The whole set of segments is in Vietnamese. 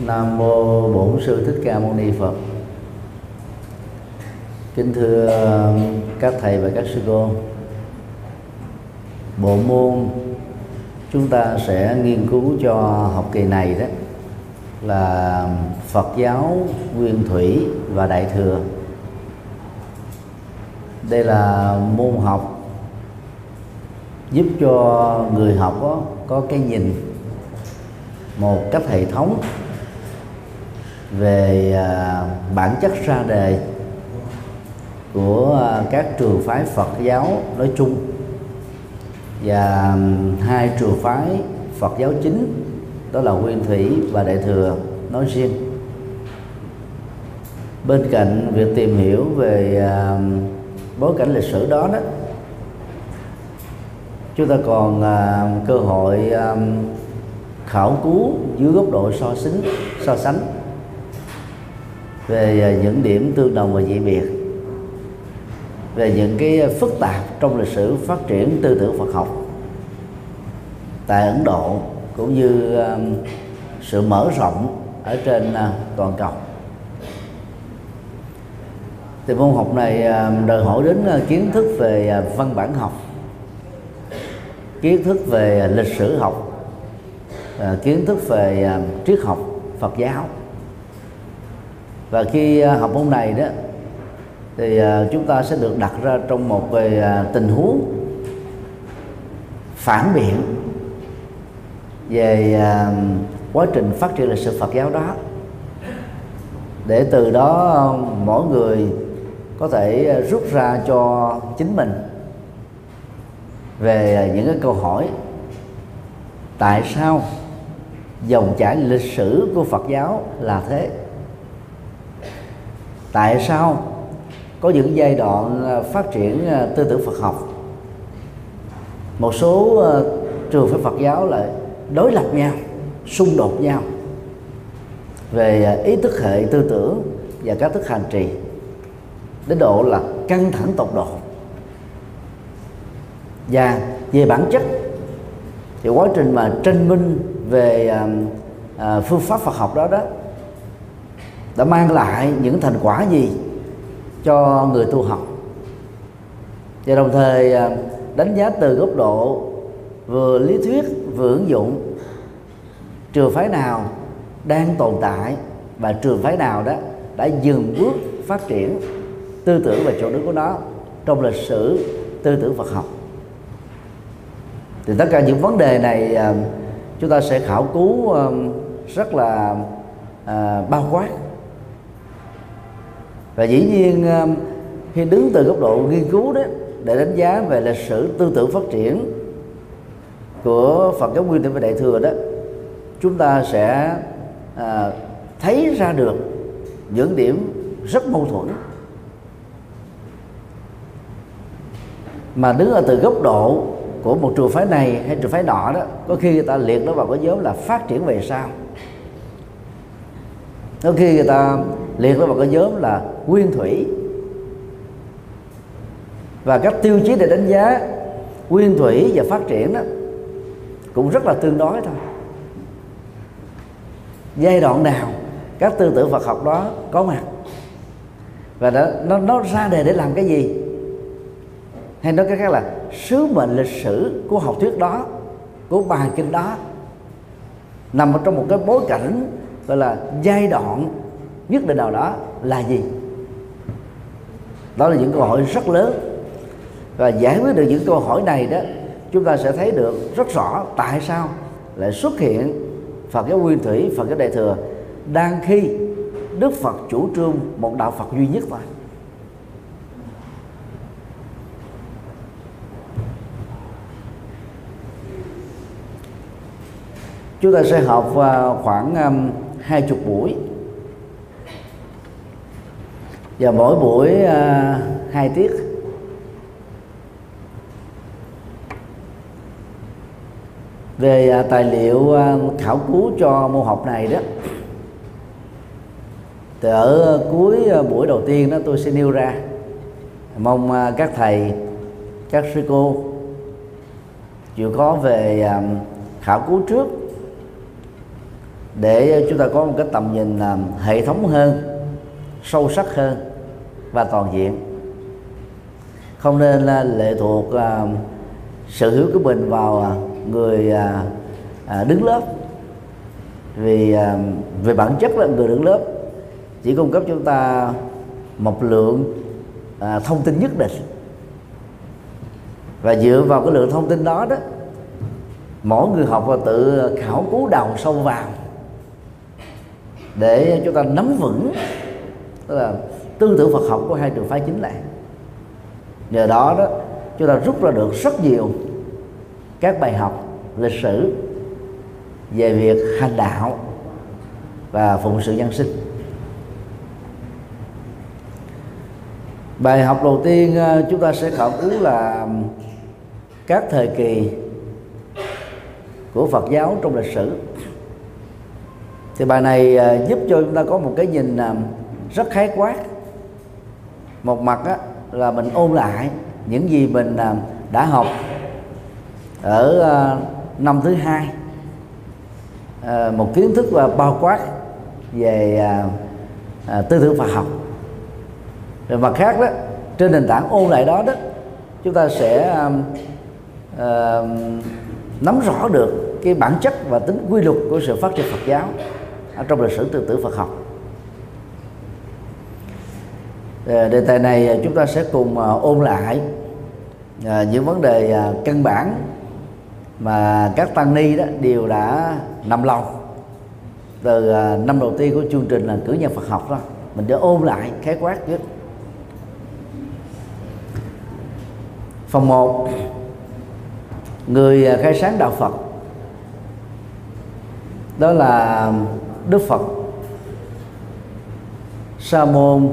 Nam mô Bổn sư Thích Ca Mâu Ni Phật. Kính thưa um, các thầy và các sư cô. Bộ môn chúng ta sẽ nghiên cứu cho học kỳ này đó là Phật giáo Nguyên Thủy và Đại thừa. Đây là môn học giúp cho người học có, có cái nhìn một cách hệ thống về à, bản chất ra đề của à, các trường phái Phật giáo nói chung. Và hai trường phái Phật giáo chính, đó là Nguyên Thủy và Đại thừa, nói riêng. Bên cạnh việc tìm hiểu về à, bối cảnh lịch sử đó đó, chúng ta còn cơ hội khảo cứu dưới góc độ so sánh so sánh về à, những điểm tương đồng và dị biệt. Về những cái phức tạp trong lịch sử phát triển tư tưởng Phật học. Tại Ấn Độ cũng như à, sự mở rộng ở trên à, toàn cầu. Thì môn học này đòi hỏi đến kiến thức về văn bản học. Kiến thức về lịch sử học. Kiến thức về triết học, Phật giáo và khi à, học môn này đó, thì à, chúng ta sẽ được đặt ra trong một về à, tình huống phản biện về quá trình phát triển lịch sử Phật giáo đó. Để từ đó, mỗi người có thể rút ra cho chính mình về những cái câu hỏi tại sao dòng chảy lịch sử của Phật giáo là thế tại sao? Có những giai đoạn ờ, phát triển ờ, tư tưởng Phật học. Một số ờ, trường phái Phật giáo lại đối lập nhau, xung đột nhau về ý thức hệ tư tưởng và các thức hành trì đến độ là căng thẳng tột độ. Và về bản chất thì quá trình mà tranh minh về phương pháp Phật học đó đó đã mang lại những thành quả gì cho người tu học. Và đồng thời à, đánh giá từ góc độ vừa lý thuyết, vừa ứng dụng trường phái nào đang tồn tại và trường phái nào đó đã dừng bước phát triển tư tưởng và chỗ đứng của nó trong lịch sử tư tưởng Phật học. Thì tất cả những vấn đề này à, chúng ta sẽ khảo cứu à, rất là bao quát và dĩ nhiên um, khi đứng từ góc độ nghiên cứu đó để đánh giá về lịch sử tư tưởng phát triển của Phật giáo Nguyên Thủy và Đại thừa đó chúng ta sẽ à, thấy ra được những điểm rất mâu thuẫn. Mà đứng ở từ góc độ của một trường phái này hay trường phái nọ đó có khi người ta liệt nó vào cái nhóm là phát triển về sau. Có khi người ta liệt với một cái nhóm là nguyên thủy. Và các tiêu chí để đánh giá nguyên thủy và phát triển đó cũng rất là tương đối thôi. Giai đoạn nào các tư tưởng Phật học đó có mặt và đó, nó nó ra đề để làm cái gì? Hay nói cái khác là sứ mệnh lịch sử của học thuyết đó của bài kinh đó nằm ở trong một cái bối cảnh gọi là giai đoạn nhất định nào đó là gì? Đó là những câu hỏi rất lớn. Và giải quyết được những câu hỏi này đó chúng ta sẽ thấy được rất rõ tại sao lại xuất hiện Phật giáo Nguyên Thủy, Phật giáo Đại thừa đang khi Đức Phật chủ trương một đạo Phật duy nhất thôi. Chúng ta sẽ học à, khoảng um, hai chục buổi và mỗi buổi uh, hai tiết. Về uh, tài liệu uh, khảo cứu cho môn học này đó. Thì ở cuối buổi đầu tiên đó tôi sẽ nêu ra. Mong các thầy các sư cô chịu có về khảo cứu trước để chúng ta có một cái tầm nhìn hệ thống hơn sâu sắc hơn và toàn diện. Không nên là lệ thuộc à, sự hiểu của mình vào à, người à, à, đứng lớp. Vì à, về bản chất là người đứng lớp chỉ cung cấp chúng ta một lượng thông tin nhất định. Và dựa vào cái lượng thông tin đó đó mỗi người học và tự khảo cứu đầu sâu vào để chúng ta nắm vững tức là tư tưởng Phật học của hai trường phái chính lại nhờ đó đó, chúng ta rút ra được rất nhiều các bài học lịch sử về việc hành đạo và phụng sự nhân sinh. Bài học đầu tiên ờ, chúng ta sẽ khảo cứu là các thời kỳ của Phật giáo trong lịch sử. Thì bài này ờ, giúp cho chúng ta có một cái nhìn ờ, rất khái quát. Một mặt á, là mình ôn lại những gì mình à, đã học ở à, năm thứ hai. À, một kiến thức và bao quát về tư tưởng Phật học. Rồi mặt khác đó trên nền tảng ôn lại đó đó chúng ta sẽ nắm rõ được cái bản chất và tính quy luật của sự phát triển Phật giáo ở trong lịch sử tư tưởng Phật học. Ờ, đề tài này ờ, chúng ta sẽ cùng ờ, ôn lại những vấn đề căn bản mà các tăng ni đó đều đã nằm lòng từ năm đầu tiên của chương trình là cử nhân Phật học đó. Mình đã ôn lại, khái quát trước. Phần 1 người khai sáng đạo Phật, đó là đức phật sa môn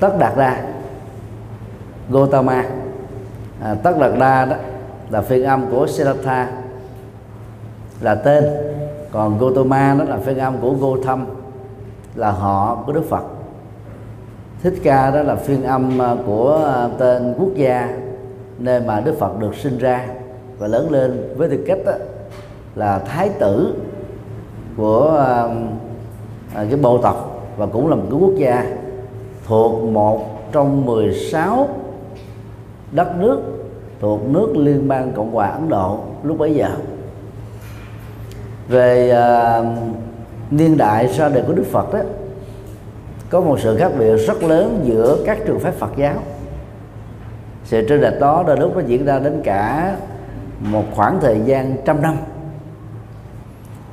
tất đạt đa gotama à, tất đạt đa đó là phiên âm của siddhartha là tên. Còn gotama đó là phiên âm của gotham là họ của đức phật. Thích ca đó là phiên âm à, của à, tên quốc gia nơi mà đức phật được sinh ra và lớn lên với tư cách đó, là thái tử của uh, cái bộ tộc và cũng là một cái quốc gia thuộc một trong 16 đất nước thuộc nước liên bang cộng hòa ấn độ lúc bấy giờ. Về uh, niên đại sau đời của đức phật đó có một sự khác biệt rất lớn giữa các trường phái phật giáo. Sự trên lệch đó đôi lúc nó diễn ra đến cả một khoảng thời gian trăm năm.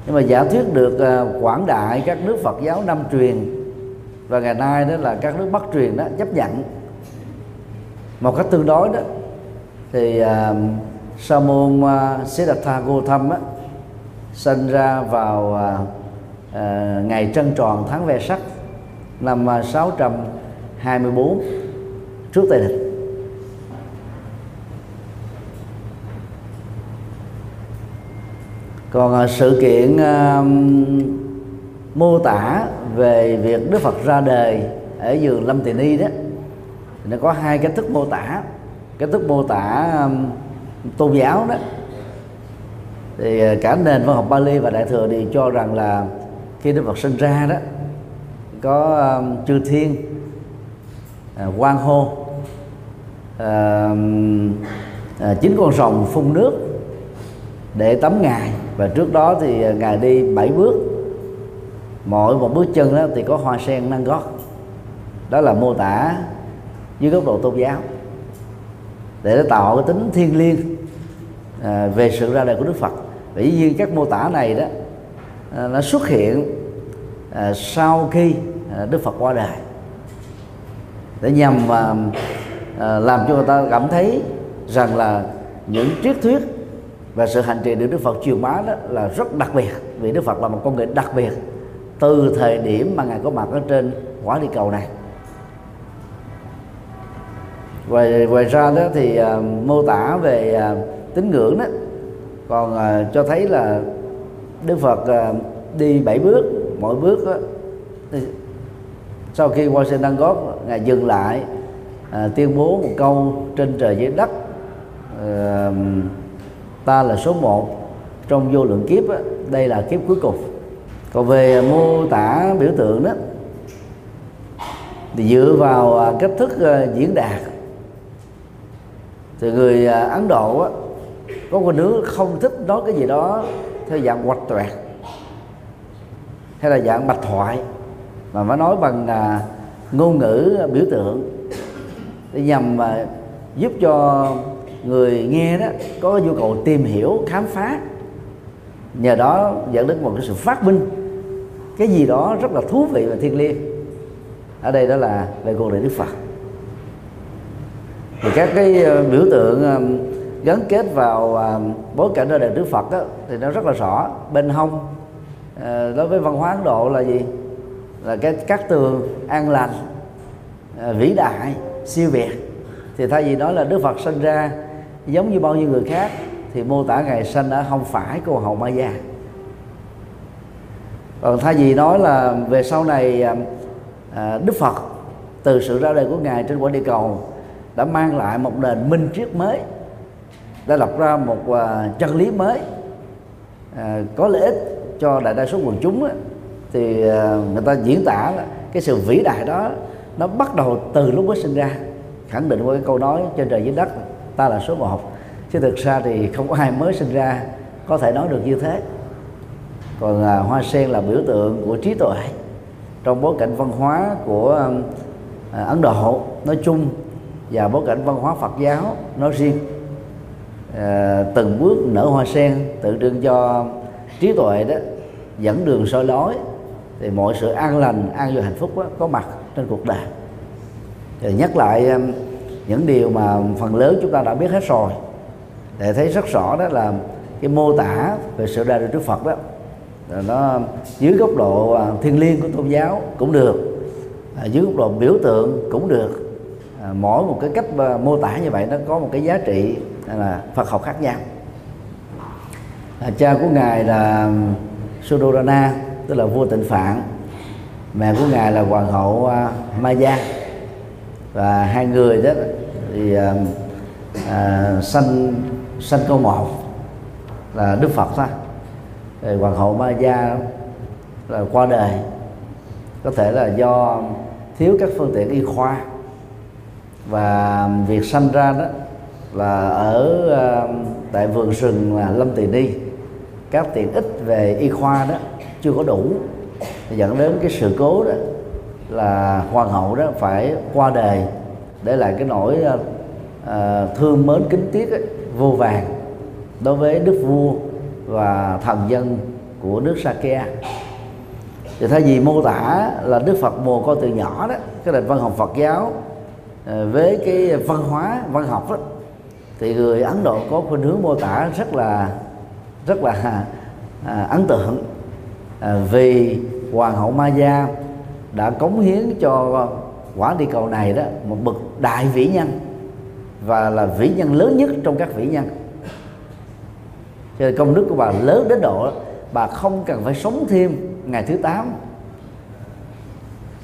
Nhưng mà giả thuyết được uh, quảng đại các nước Phật giáo năm truyền và ngày nay đó là các nước Bắc truyền đó chấp nhận. Một cách tương đối đó thì uh, sa môn à, uh, Siddhartha Gautama á, sinh ra vào uh, uh, ngày trân tròn tháng ve sắc năm uh, 624 trước Tây lịch. Còn uh, sự kiện uh, mô tả về việc Đức Phật ra đời ở giường Lâm Tỳ Ni đó thì nó có hai cách thức mô tả. Cái thức mô tả um, tôn giáo đó thì ờ, cả nền văn học Bali và Đại thừa đều cho rằng là khi Đức Phật sinh ra đó có um, chư thiên à, uh, quan hô uh, uh, chín con rồng phun nước để tắm ngài. Và trước đó thì ờ, ngài đi bảy bước mỗi một bước chân đó thì có hoa sen nâng gót. Đó là mô tả dưới góc độ tôn giáo. Để nó tạo cái tính thiêng liêng à, về sự ra đời của Đức Phật. Và dĩ nhiên các mô tả này đó à, nó xuất hiện à, sau khi à, Đức Phật qua đời. Để nhằm à, à, làm cho người ta cảm thấy rằng là những triết thuyết và sự hành trì được Đức Phật truyền bá đó là rất đặc biệt. Vì Đức Phật là một con người đặc biệt từ thời điểm mà ngài có mặt ở trên quả địa cầu này. Ngoài ngoài ra đó thì uh, mô tả về uh, tín ngưỡng đó. Còn uh, cho thấy là Đức Phật uh, đi bảy bước mỗi bước đó, thì sau khi qua sinh đăng gót ngài dừng lại uh, tuyên bố một câu trên trời dưới đất uh, ta là số một trong vô lượng kiếp đó, đây là kiếp cuối cùng còn về mô tả biểu tượng đó thì dựa vào à, cách thức à, diễn đạt thì người à, Ấn Độ á, có một đứa không thích nói cái gì đó theo dạng hoạch toẹt hay là dạng bạch thoại mà phải nói bằng ngôn ngữ biểu tượng để nhằm giúp cho người nghe đó có nhu cầu tìm hiểu khám phá. Nhờ đó dẫn đến một cái sự phát minh cái gì đó rất là thú vị và thiêng liêng. Ở đây đó là về cuộc đời đức phật. Thì các cái ờ, biểu tượng ờ, gắn kết vào ờ, bối cảnh đời đức phật đó, thì nó rất là rõ. Bên hông đối với văn hóa ấn độ là gì? Là cái các tường an lành vĩ đại siêu việt. Thì thay vì nói là đức phật sinh ra giống như bao nhiêu người khác thì mô tả ngày sinh ở không phải Cô hậu ma gia còn thay vì nói là về sau này à, à, đức phật từ sự ra đời của ngài trên quả địa cầu đã mang lại một nền minh triết mới đã lập ra một à, chân lý mới à, có lợi ích cho đại đa số quần chúng á, thì à, người ta diễn tả là cái sự vĩ đại đó nó bắt đầu từ lúc mới sinh ra khẳng định qua cái câu nói trên trời dưới đất ta là số một. Chứ thực ra thì không có ai mới sinh ra có thể nói được như thế còn à, hoa sen là biểu tượng của trí tuệ trong bối cảnh văn hóa của à, Ấn Độ nói chung và bối cảnh văn hóa Phật giáo nói riêng. À, từng bước nở hoa sen tượng trưng cho trí tuệ đó dẫn đường soi lối thì mọi sự an lành an vui hạnh phúc đó, có mặt trên cuộc đời. Rồi nhắc lại à, những điều mà phần lớn chúng ta đã biết hết rồi để thấy rất rõ đó là cái mô tả về sự ra đời Đức Phật đó nó dưới góc độ à, thiên liêng của tôn giáo cũng được à, dưới góc độ biểu tượng cũng được. À, mỗi một cái cách à, mô tả như vậy nó có một cái giá trị là Phật học khác nhau. À, cha của ngài là Sudorana tức là vua tịnh phạn. Mẹ của ngài là hoàng hậu Maya. Và hai người đó thì uh, uh, sanh sanh câu một là Đức Phật thôi rồi hoàng hậu ma gia là qua đời. Có thể là do thiếu các phương tiện y khoa. Và việc sanh ra đó là ở ờ, tại vườn rừng là Lâm Tỳ Ni. Các tiện ích về y khoa đó chưa có đủ. Dẫn đến cái sự cố đó là hoàng hậu đó phải qua đời để lại cái nỗi uh, thương mến kính tiếc ấy, vô vàng đối với đức vua và thần dân của nước Sakya. Thì thay vì mô tả là Đức Phật mồ côi từ nhỏ đó cái nền văn học Phật giáo ờ, với cái văn hóa văn học đó thì người Ấn Độ có khuynh hướng mô tả rất là rất là à, ấn tượng. À, vì hoàng hậu Maya đã cống hiến cho quả địa cầu này đó một bậc đại vĩ nhân và là vĩ nhân lớn nhất trong các vĩ nhân cho nên công đức của bà lớn đến độ bà không cần phải sống thêm ngày thứ 8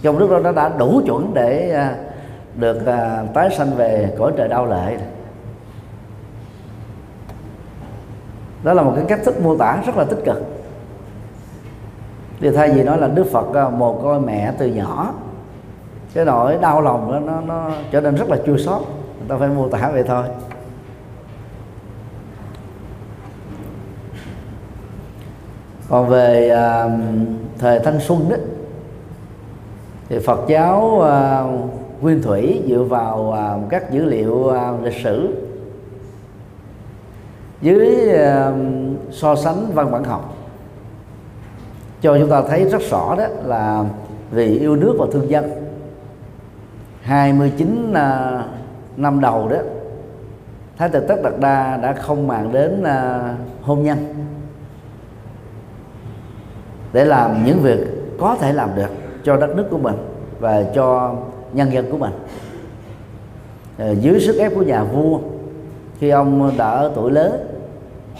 công đức đó nó đã đủ chuẩn để à, được à, tái sanh về cõi trời đau lệ. Đó là một cái cách thức mô tả rất là tích cực. Thì thay vì nói là đức phật à, mồ côi mẹ từ nhỏ, cái nỗi đau lòng đó nó nó trở nên rất là chua xót. Người ta phải mô tả vậy thôi. Còn về à, thời thanh xuân đó thì Phật giáo à, nguyên thủy dựa vào à, các dữ liệu à, lịch sử dưới à, so sánh văn bản học. Cho chúng ta thấy rất rõ đó là vì yêu nước và thương dân. 29 à, năm đầu đó Thái tử Tất Đạt Đa đã không màng đến à, hôn nhân để làm những việc có thể làm được cho đất nước của mình và cho nhân dân của mình. Ờ, dưới sức ép của nhà vua, khi ông đã ở tuổi lớn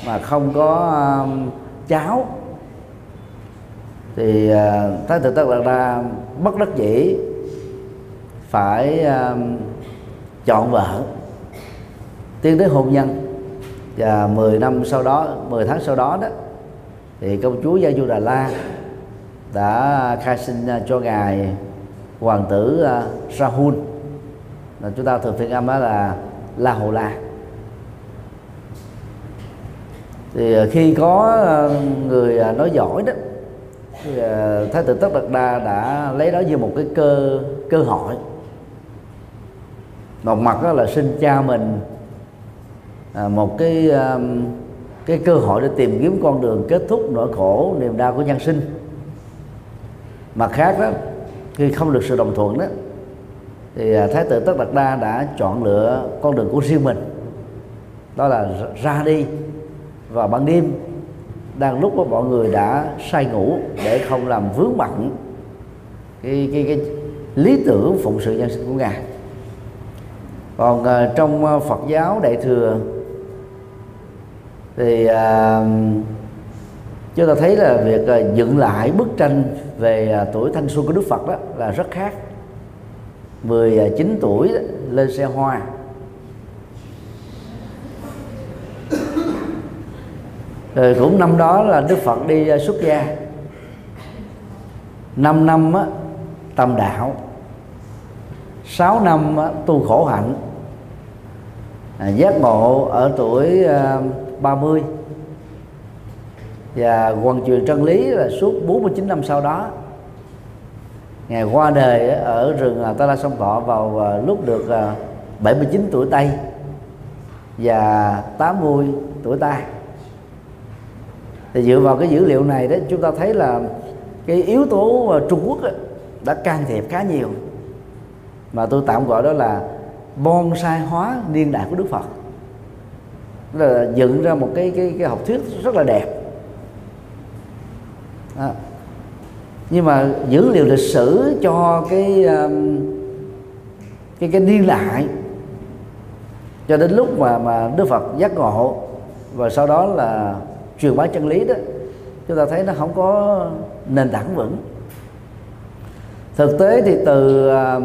mà không có um, cháu, thì ờ, thái tử tất đạt đa bất đắc dĩ phải um, chọn vợ, tiến tới hôn nhân. Và 10 năm sau đó 10 tháng sau đó đó thì công chúa Gia Du Đà La đã khai sinh à, cho ngài hoàng tử à, Rahul. Là chúng ta thường phiên âm đó là La Hồ La thì à, khi có người nói giỏi đó, thì thái tử tất đạt đa đã lấy đó như một cái cơ cơ hội. Một mặt đó là xin cha mình một cái cái cơ hội để tìm kiếm con đường kết thúc nỗi khổ niềm đau của nhân sinh. Mặt khác đó khi không được sự đồng thuận đó thì à, thái tử tất đạt đa đã chọn lựa con đường của riêng mình. Đó là ra đi vào ban đêm đang lúc mà mọi người đã say ngủ để không làm vướng bận cái, cái, cái lý tưởng phụng sự nhân sinh của ngài. Còn uh, trong uh, Phật giáo đại thừa thì à, chúng ta thấy là việc à, dựng lại bức tranh về à, tuổi thanh xuân của Đức Phật đó là rất khác. 19 à, tuổi đó, lên xe hoa. Rồi cũng năm đó là Đức Phật đi à, xuất gia. 5 năm á, tầm đạo. 6 năm á, tu khổ hạnh. À, giác ngộ ở tuổi à, 30 và hoàn truyền chân lý là suốt 49 năm sau đó ngày qua đời ở rừng à, Ta La Sông Thọ vào à, lúc được à, 79 tuổi Tây và 80 tuổi Ta. Thì dựa vào cái dữ liệu này đó, chúng ta thấy là cái yếu tố Trung Quốc đã can thiệp khá nhiều. Mà tôi tạm gọi đó là bonsai hóa niên đại của Đức Phật là dựng ra một cái cái cái học thuyết rất là đẹp à. nhưng mà dữ liệu lịch sử cho cái um, cái cái niên đại cho đến lúc mà mà Đức Phật giác ngộ và sau đó là truyền bá chân lý đó chúng ta thấy nó không có nền tảng vững thực tế thì từ uh,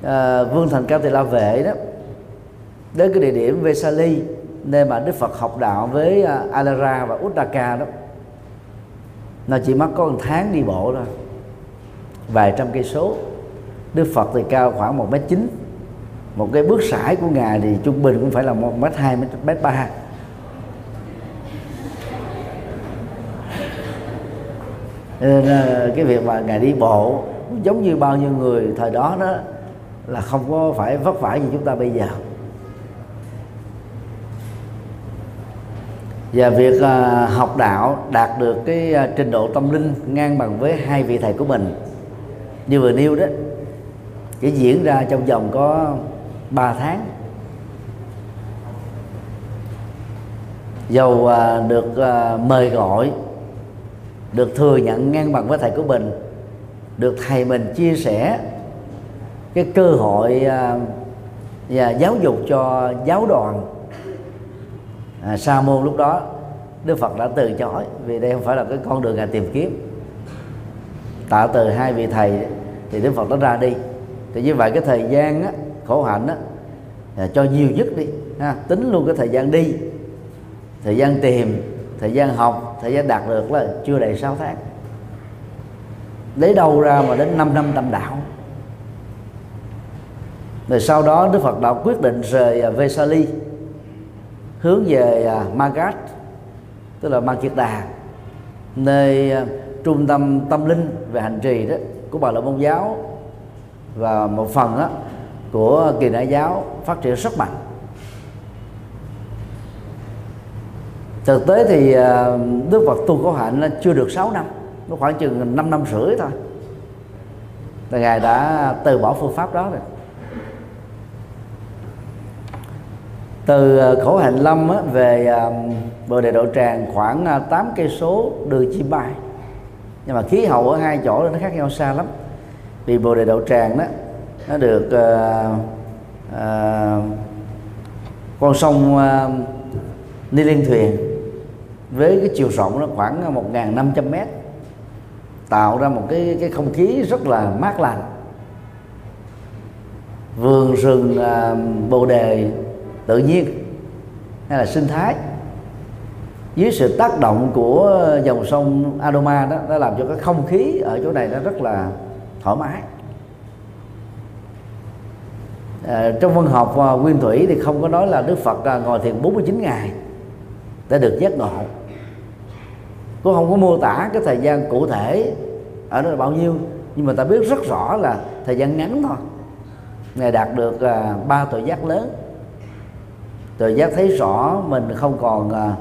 uh, vương thành cao tỳ la vệ đó đến cái địa điểm Vesali nơi mà Đức Phật học đạo với à, Alara và Uddaka đó, nó chỉ mất có một tháng đi bộ thôi, vài trăm cây số. Đức Phật thì cao khoảng một mét chín. Một cái bước sải của ngài thì trung bình cũng phải là một mét hai, mét ba. Nên à, cái việc mà ngài đi bộ giống như bao nhiêu người thời đó đó, là không có phải vất vả như chúng ta bây giờ. Và việc uh, học đạo đạt được cái uh, trình độ tâm linh ngang bằng với hai vị thầy của mình. Như vừa nêu đó chỉ diễn ra trong vòng có 3 tháng. Dầu uh, được uh, mời gọi được thừa nhận ngang bằng với thầy của mình được thầy mình chia sẻ cái cơ hội uh, và giáo dục cho giáo đoàn à, sa môn lúc đó đức phật đã từ chối vì đây không phải là cái con đường ngài tìm kiếm. Tạo từ hai vị thầy thì đức phật đã ra đi. Thì như vậy cái thời gian á, khổ hạnh á, à, cho nhiều nhất đi ha, tính luôn cái thời gian đi thời gian tìm thời gian học thời gian đạt được là chưa đầy 6 tháng. Lấy đâu ra mà đến 5 năm tâm đạo? Rồi sau đó Đức Phật đã quyết định rời à, Vesali hướng về à, Magat tức là Ma Kiệt Đà nơi à, trung tâm tâm linh về hành trì đó của bà la môn giáo. Và một phần đó của kỳ đại giáo phát triển rất mạnh. Thực tế thì à, Đức Phật tu khổ hạnh là chưa được 6 năm nó khoảng chừng 5 năm rưỡi thôi. Là ngài đã từ bỏ phương pháp đó rồi. Từ ờ, khổ hạnh lâm á, về bờ đề độ tràng khoảng ờ, 8 cây số đường chim bay nhưng mà khí hậu ở hai chỗ nó khác nhau xa lắm. Vì bồ đề đậu tràng đó nó được uh, uh, con sông uh, Ni Liên Thuyền với cái chiều rộng nó khoảng 1.500 mét tạo ra một cái cái không khí rất là mát lành. Vườn rừng uh, bồ đề tự nhiên hay là sinh thái. Dưới sự tác động của dòng sông Adoma đó nó làm cho cái không khí ở chỗ này nó rất là thoải mái. À, trong văn học uh, nguyên thủy thì không có nói là Đức Phật à, ngồi thiền 49 ngày để được giác ngộ. Cũng không có mô tả cái thời gian cụ thể ở đó là bao nhiêu nhưng mà ta biết rất rõ là thời gian ngắn thôi. Ngài đạt được à, ba tội giác lớn tội giác thấy rõ mình không còn à,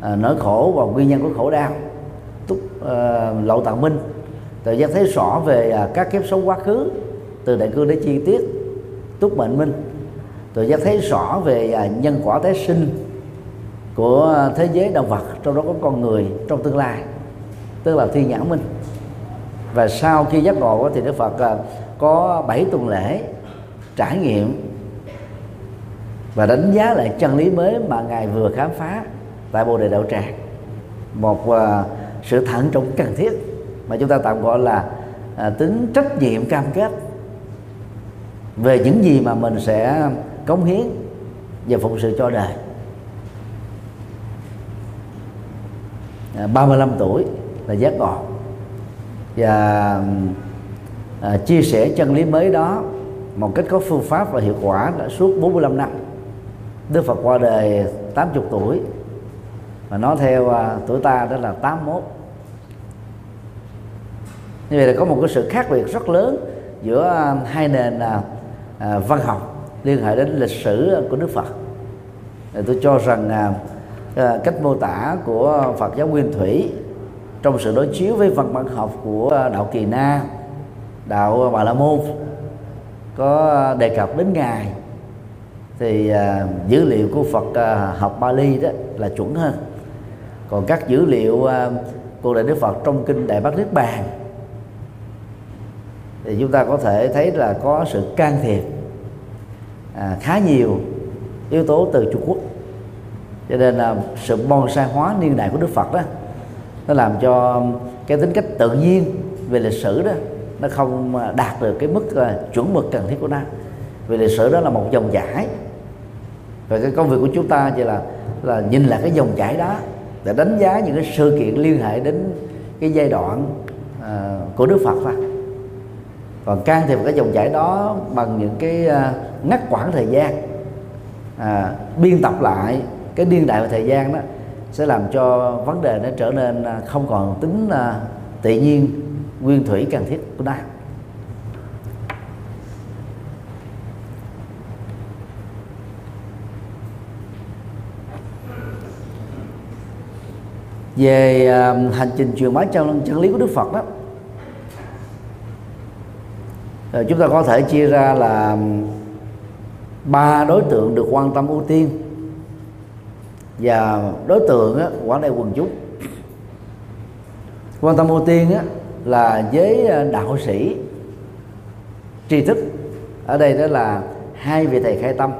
à, nỗi khổ và nguyên nhân của khổ đau. Túc à, lộ tạng minh tội giác thấy rõ về à, các kiếp sống quá khứ từ đại cương đến chi tiết túc mệnh minh. Tội giác thấy rõ về à, nhân quả tái sinh của thế giới động vật trong đó có con người trong tương lai tức là thiên nhãn minh. Và sau khi giác ngộ thì đức phật à, có bảy tuần lễ trải nghiệm và đánh giá lại chân lý mới mà ngài vừa khám phá tại bồ đề đạo tràng. Một uh, sự thận trọng cần thiết mà chúng ta tạm gọi là uh, tính trách nhiệm cam kết về những gì mà mình sẽ cống hiến và phụng sự cho đời. À, 35 tuổi là giác ngộ. Và à, chia sẻ chân lý mới đó một cách có phương pháp và hiệu quả đã suốt 45 năm. Đức Phật qua đời 80 tuổi. Và nói theo à, tuổi ta đó là 81 như vậy là có một cái sự khác biệt rất lớn giữa à, hai nền à, à, văn học liên hệ đến lịch sử của Đức Phật. Thì tôi cho rằng à, à, cách mô tả của Phật giáo Nguyên Thủy trong sự đối chiếu với văn bản học của đạo Kỳ Na, đạo Bà La Môn có đề cập đến ngài thì à, dữ liệu của Phật à, học Bali đó là chuẩn hơn. Còn các dữ liệu à, của đại Đức Phật trong kinh Đại Bát Niết Bàn thì chúng ta có thể thấy là có sự can thiệp à, khá nhiều yếu tố từ Trung Quốc. Cho nên là sự bonsai hóa niên đại của Đức Phật đó nó làm cho cái tính cách tự nhiên về lịch sử đó nó không à, đạt được cái mức uh, chuẩn mực cần thiết của nó. Vì lịch sử đó là một dòng chảy và cái công việc của chúng ta chỉ là là nhìn lại cái dòng chảy đó để đánh giá những cái sự kiện liên hệ đến cái giai đoạn uh, của Đức Phật thôi còn can thiệp cái dòng chảy đó bằng những cái uh, ngắt quãng thời gian à, biên tập lại cái niên đại và thời gian đó sẽ làm cho vấn đề nó trở nên à, không còn tính là tự nhiên nguyên thủy cần thiết của nó về uh, hành trình truyền bá chân chân lý của Đức Phật đó. Rồi chúng ta có thể chia ra là um, ba đối tượng được quan tâm ưu tiên. Và đối tượng á, quản đây quần chúng. Quan tâm ưu tiên á, là với ờ, đạo sĩ tri thức. Ở đây đó là hai vị thầy khai tâm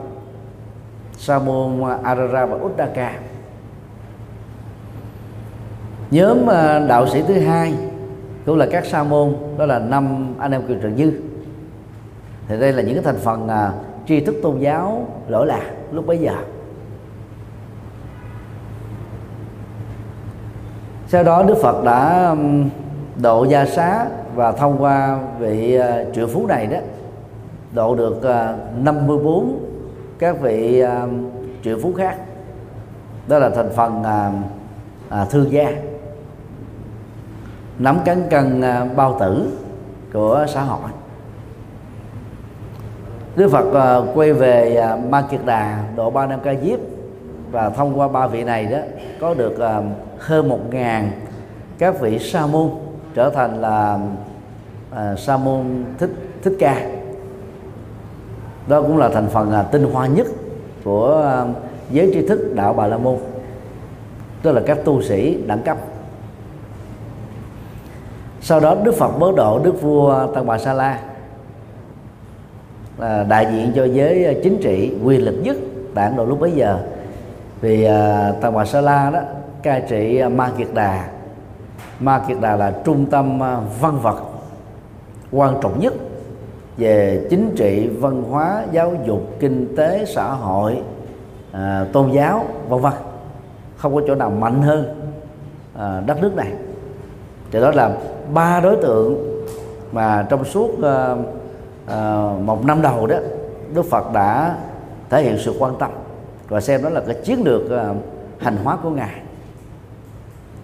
sa môn arara và uddaka nhóm à, đạo sĩ thứ hai, cũng là các sa môn, đó là năm anh em kiều trần dư. Thì đây là những cái thành phần à, tri thức tôn giáo lỗi lạc lúc bấy giờ. Sau đó đức phật đã độ gia xá và thông qua vị à, triệu phú này đó, độ được 54 các vị triệu phú khác. Đó là thành phần thương gia nắm cán cân à, bao tử của xã hội. Đức Phật à, quay về à, Ma Kiệt Đà, độ ba năm ca diếp, và thông qua ba vị này đó, có được hơn một ngàn các vị sa môn trở thành là sa môn thích thích ca. Đó cũng là thành phần tinh hoa nhất của giới tri thức đạo bà la môn, tức là các tu sĩ đẳng cấp sau đó đức phật mới độ đức vua tăng bà sa la là đại diện cho giới ờ, chính trị quyền lực nhất tại Ấn Độ lúc bấy giờ. Vì à, Bà Sa La đó cai trị ờ, Ma Kiệt Đà. Ma Kiệt Đà là trung tâm văn vật quan trọng nhất về chính trị văn hóa giáo dục kinh tế xã hội à, tôn giáo vân vân. Không có chỗ nào mạnh hơn à, đất nước này thì đó là ba đối tượng mà trong suốt uh, uh, một năm đầu đó Đức Phật đã thể hiện sự quan tâm và xem đó là cái chiến lược uh, hành hóa của ngài.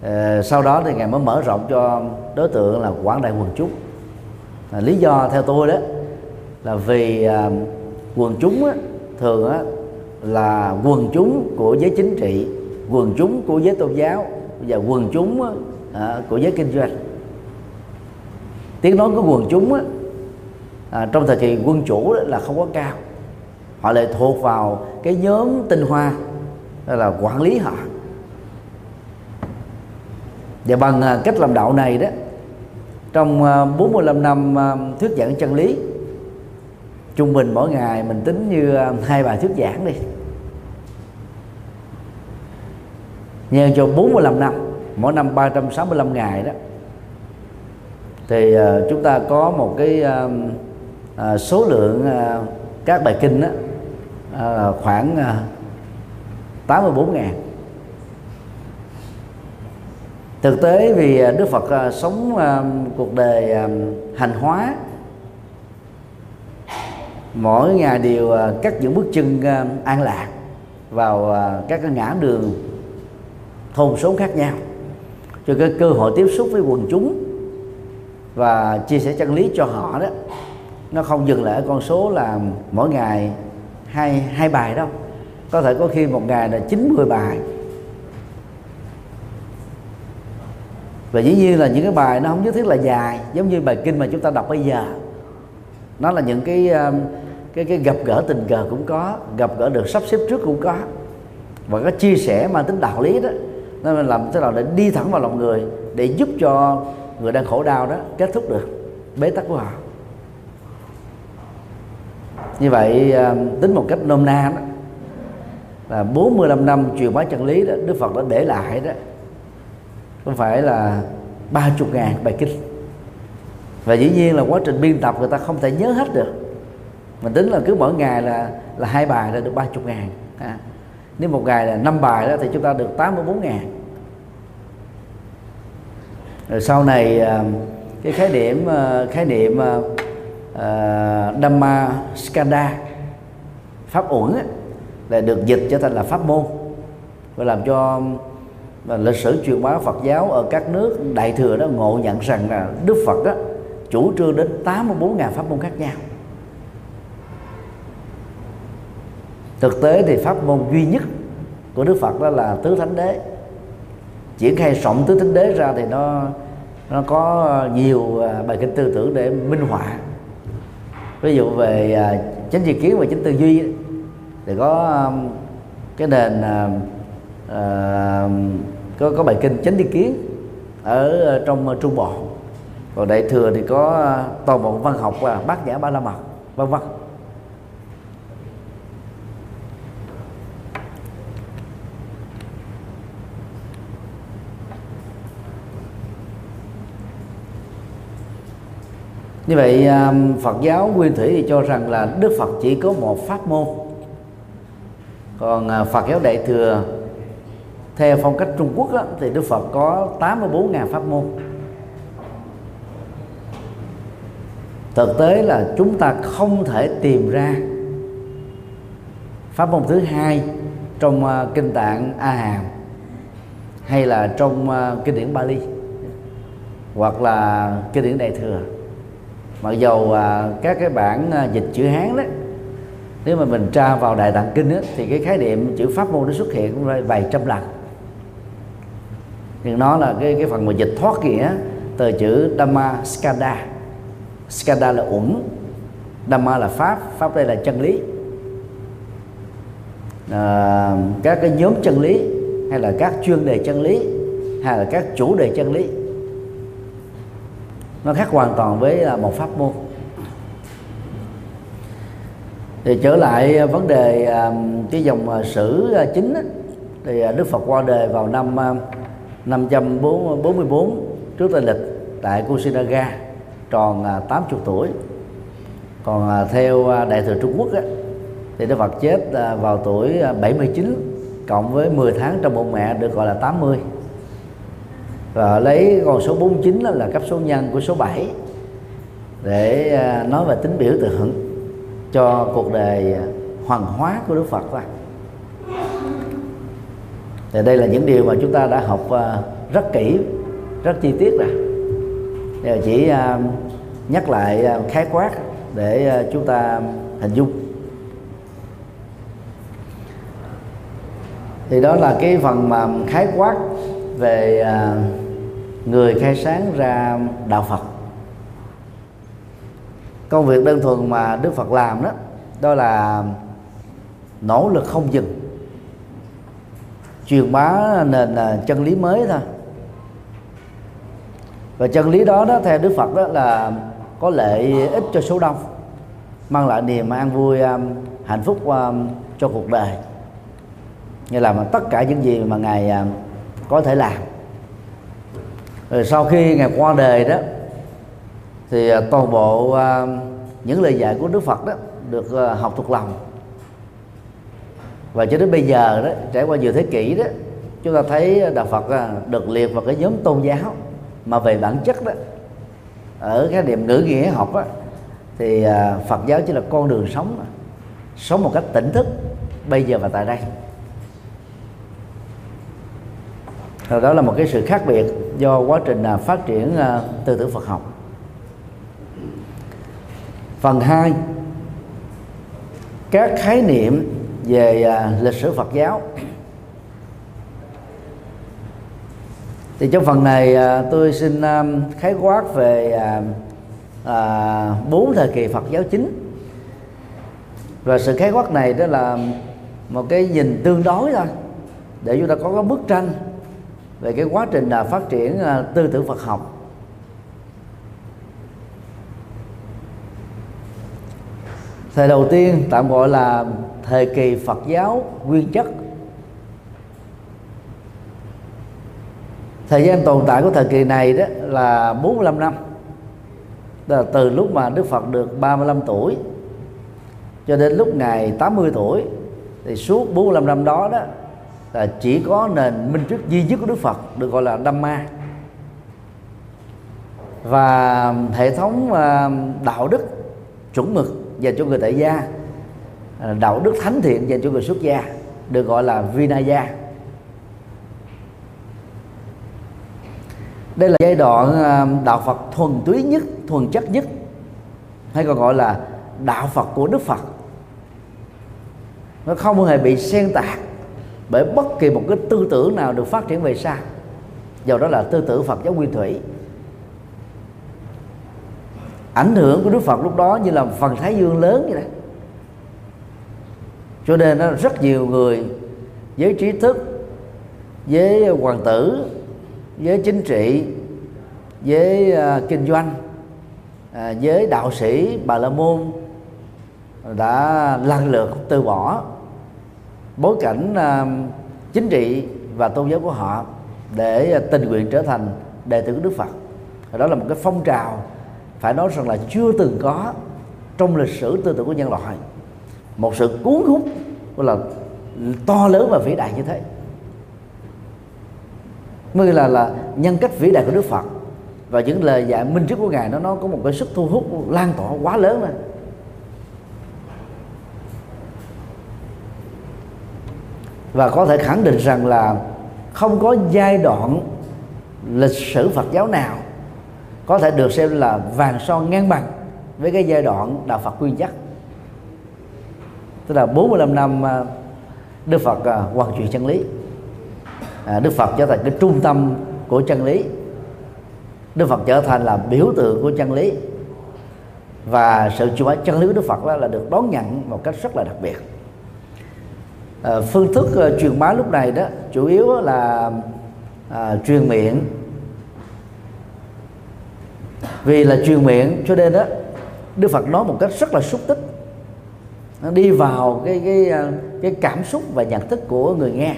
Uh, sau đó thì ngài mới mở rộng cho đối tượng là quảng đại quần chúng. Uh, lý do theo tôi đó là vì uh, quần chúng á, thường á, là quần chúng của giới chính trị quần chúng của giới tôn giáo. Và quần chúng á, à, của giới kinh doanh. Tiếng nói của quần chúng á, à, trong thời kỳ quân chủ đó là không có cao. Họ lại thuộc vào cái nhóm tinh hoa đó là quản lý họ. Và bằng à, cách làm đạo này đó trong à, 45 năm à, thuyết giảng chân lý trung bình mỗi ngày mình tính như hai bài thuyết giảng đi. Nhân cho 45 năm mỗi năm 365 ngày đó. Thì uh, chúng ta có một cái uh, uh, số lượng uh, các bài kinh đó uh, khoảng uh, 84 ngàn. Thực tế vì Đức Phật uh, sống uh, cuộc đời uh, hành hóa mỗi ngày đều uh, cắt những bước chân uh, an lạc vào uh, các ngã đường thôn số khác nhau cho cái cơ hội tiếp xúc với quần chúng và chia sẻ chân lý cho họ đó, nó không dừng lại ở con số là mỗi ngày hai hai bài đâu. Có thể có khi một ngày là 90 bài. Và dĩ nhiên là những cái bài nó không nhất thiết là dài, giống như bài kinh mà chúng ta đọc bây giờ. Nó là những cái um, cái cái gặp gỡ tình cờ cũng có, gặp gỡ được sắp xếp trước cũng có. Và cái chia sẻ mang tính đạo lý đó nó làm thế nào để đi thẳng vào lòng người, để giúp cho người đang khổ đau đó kết thúc được bế tắc của họ. Như vậy à, tính một cách nôm na đó, là 45 năm truyền bá chân lý đó, Đức Phật đã để lại đó, không phải là ba chục ngàn bài kinh. Và dĩ nhiên là quá trình biên tập người ta không thể nhớ hết được. Mình tính là cứ mỗi ngày là là hai bài là được ba chục ngàn à nếu một ngày là năm bài đó thì chúng ta được 84 ngàn. Rồi sau này à, cái khái niệm à, khái niệm uh, Dhamma Skanda pháp uẩn là được dịch trở thành là pháp môn. Và làm cho và lịch sử truyền bá Phật giáo ở các nước đại thừa đó ngộ nhận rằng là Đức Phật đó chủ trương đến 84.000 pháp môn khác nhau. Thực tế thì pháp môn duy nhất của Đức Phật đó là tứ thánh đế. Triển khai rộng tứ thánh đế ra thì nó nó có nhiều à, bài kinh tư tưởng để minh họa. Ví dụ về à, chánh tri kiến và chánh tư duy thì có um, cái nền à, có có bài kinh chánh tri kiến ở trong trung bộ. Còn đại thừa thì có toàn bộ văn học và bát nhã ba la mật, vân vân. Như vậy à, Phật giáo nguyên thủy thì cho rằng là Đức Phật chỉ có một pháp môn. Còn à, Phật giáo đại thừa theo phong cách Trung Quốc đó, thì Đức Phật có 84.000 pháp môn. Thực tế là chúng ta không thể tìm ra pháp môn thứ hai trong uh, kinh tạng A Hàm hay là trong uh, kinh điển Bali hoặc là kinh điển Đại thừa mặc dầu à, các cái bản à, dịch chữ hán đó nếu mà mình tra vào đại tạng kinh đó, thì cái khái niệm chữ pháp môn nó xuất hiện cũng vài trăm lần. Nhưng nó là cái cái phần mà dịch thoát nghĩa từ chữ Dhamma Skanda. Skanda là uẩn Dhamma là pháp pháp đây là chân lý. À, các cái nhóm chân lý hay là các chuyên đề chân lý hay là các chủ đề chân lý nó khác hoàn toàn với à, một pháp môn. Thì trở lại à, vấn đề à, cái dòng sử chính thì Đức Phật qua đời vào năm 544 trước Tây lịch tại Kusinaga tròn 80 tuổi. Còn theo đại thừa Trung Quốc thì Đức Phật chết vào tuổi 79 cộng với 10 tháng trong bụng mẹ được gọi là 80 và lấy con số 49 là cấp số nhân của số 7 để à, nói về tính biểu tượng cho cuộc đời hoàng hóa của Đức Phật ra thì đây là những điều mà chúng ta đã học à, rất kỹ, rất chi tiết rồi. Giờ chỉ à, nhắc lại khái quát để chúng ta hình dung. Thì đó là cái phần mà khái quát về người khai sáng ra đạo Phật. Công việc đơn thuần mà Đức Phật làm đó đó là nỗ lực không dừng. Truyền bá nền à, chân lý mới thôi. Và chân lý đó đó, theo Đức Phật đó là có lợi ích cho số đông, mang lại niềm an vui à, hạnh phúc à, cho cuộc đời. Như là mà tất cả những gì mà ngài có thể làm rồi sau khi ngài qua đời đó thì à, toàn bộ à, những lời dạy của Đức Phật đó được à, học thuộc lòng. Và cho đến bây giờ đó trải qua nhiều thế kỷ đó chúng ta thấy đạo Phật được liệt vào cái nhóm tôn giáo mà về bản chất đó. Ở cái điểm ngữ nghĩa học đó, thì Phật giáo chỉ là con đường sống sống một cách tỉnh thức bây giờ và tại đây. Rồi đó là một cái sự khác biệt do quá trình à, phát triển à, tư tưởng Phật học. Phần 2 các khái niệm về à, lịch sử Phật giáo. Thì trong phần này tôi xin khái quát về bốn thời kỳ Phật giáo chính. Và sự khái quát này đó là một cái nhìn tương đối thôi, để chúng ta có cái bức tranh về cái quá trình là phát triển à, tư tưởng Phật học. Thời đầu tiên tạm gọi là thời kỳ Phật giáo nguyên chất. Thời gian tồn tại của thời kỳ này đó là 45 năm. Là từ lúc mà Đức Phật được 35 tuổi cho đến lúc ngài 80 tuổi, thì suốt 45 năm đó đó là chỉ có nền minh trước duy nhất của Đức Phật được gọi là Dhamma. Và hệ thống à, đạo đức chuẩn mực dành cho người tại gia à, đạo đức thánh thiện dành cho người xuất gia được gọi là Vinaya. Đây là giai đoạn à, đạo Phật thuần túy nhất, thuần chất nhất, hay còn gọi là đạo Phật của Đức Phật. Nó không hề bị xen tạc bởi bất kỳ một cái tư tưởng nào được phát triển về sau dầu đó là tư tưởng Phật giáo nguyên thủy. Ảnh hưởng của Đức Phật lúc đó như là phần Thái Dương lớn vậy đó. Cho nên nó rất nhiều người với trí thức với hoàng tử với chính trị với uh, kinh doanh uh, với đạo sĩ bà la môn đã lần lượt từ bỏ bối cảnh à, chính trị và tôn giáo của họ để à, tình nguyện trở thành đệ tử của Đức Phật. Đó là một cái phong trào, phải nói rằng là chưa từng có trong lịch sử tư tưởng của nhân loại. Một sự cuốn hút là to lớn và vĩ đại như thế. Mới là là nhân cách vĩ đại của Đức Phật. Và những lời dạy minh triết của ngài, nó nó có một cái sức thu hút lan tỏa quá lớn này và có thể khẳng định rằng là không có giai đoạn lịch sử Phật giáo nào có thể được xem là vàng son ngang bằng với cái giai đoạn đạo Phật nguyên chất tức là 45 năm à, Đức Phật à, hoàn truyền chân lý. À, Đức Phật trở thành cái trung tâm của chân lý. Đức Phật trở thành là biểu tượng của chân lý. Và sự chuyển hóa chân lý của Đức Phật đó là được đón nhận một cách rất là đặc biệt à, phương thức uh, truyền bá lúc này đó chủ yếu là à, truyền miệng. Vì là truyền miệng cho nên đó Đức Phật nói một cách rất là xúc tích. Nó đi vào cái cái cái cảm xúc và nhận thức của người nghe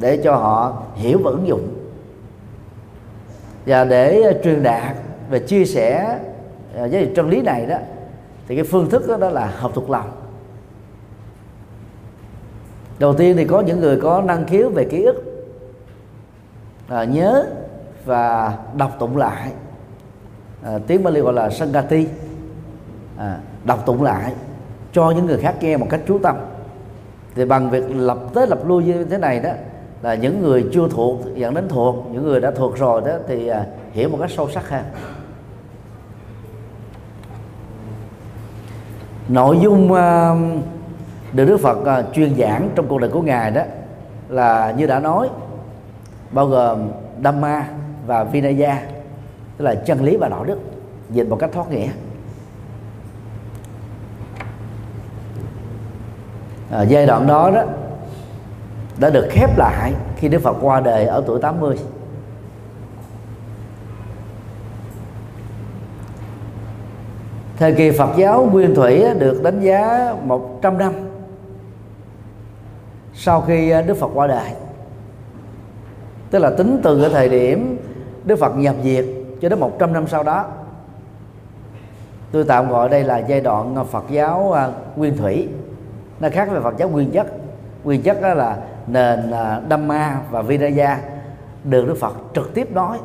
để cho họ hiểu và ứng dụng. Và để truyền đạt và chia sẻ với chân lý này đó thì cái phương thức đó, đó là học thuộc lòng đầu tiên thì có những người có năng khiếu về ký ức. À, nhớ và đọc tụng lại. À, tiếng Bali gọi là Sangati. À, đọc tụng lại cho những người khác nghe một cách chú tâm. Thì bằng việc lập tới lập lui như thế này đó là những người chưa thuộc dẫn đến thuộc những người đã thuộc rồi đó thì à, hiểu một cách sâu sắc hơn. Nội dung uh, được Đức Phật à, chuyên giảng trong cuộc đời của ngài đó là như đã nói bao gồm Dhamma và Vinaya tức là chân lý và đạo đức dịch một cách thoát nghĩa. À, giai đoạn đó đó đã được khép lại khi Đức Phật qua đời ở tuổi 80 Thời kỳ Phật giáo Nguyên Thủy được đánh giá 100 năm sau khi ờ, Đức Phật qua đời. Tức là tính từ cái thời điểm Đức Phật nhập diệt cho đến 100 năm sau đó, tôi tạm gọi đây là giai đoạn ờ, Phật giáo ờ, nguyên thủy. Nó khác với Phật giáo nguyên chất. Nguyên chất đó là nền Dhamma và Vinaya được Đức Phật trực tiếp nói,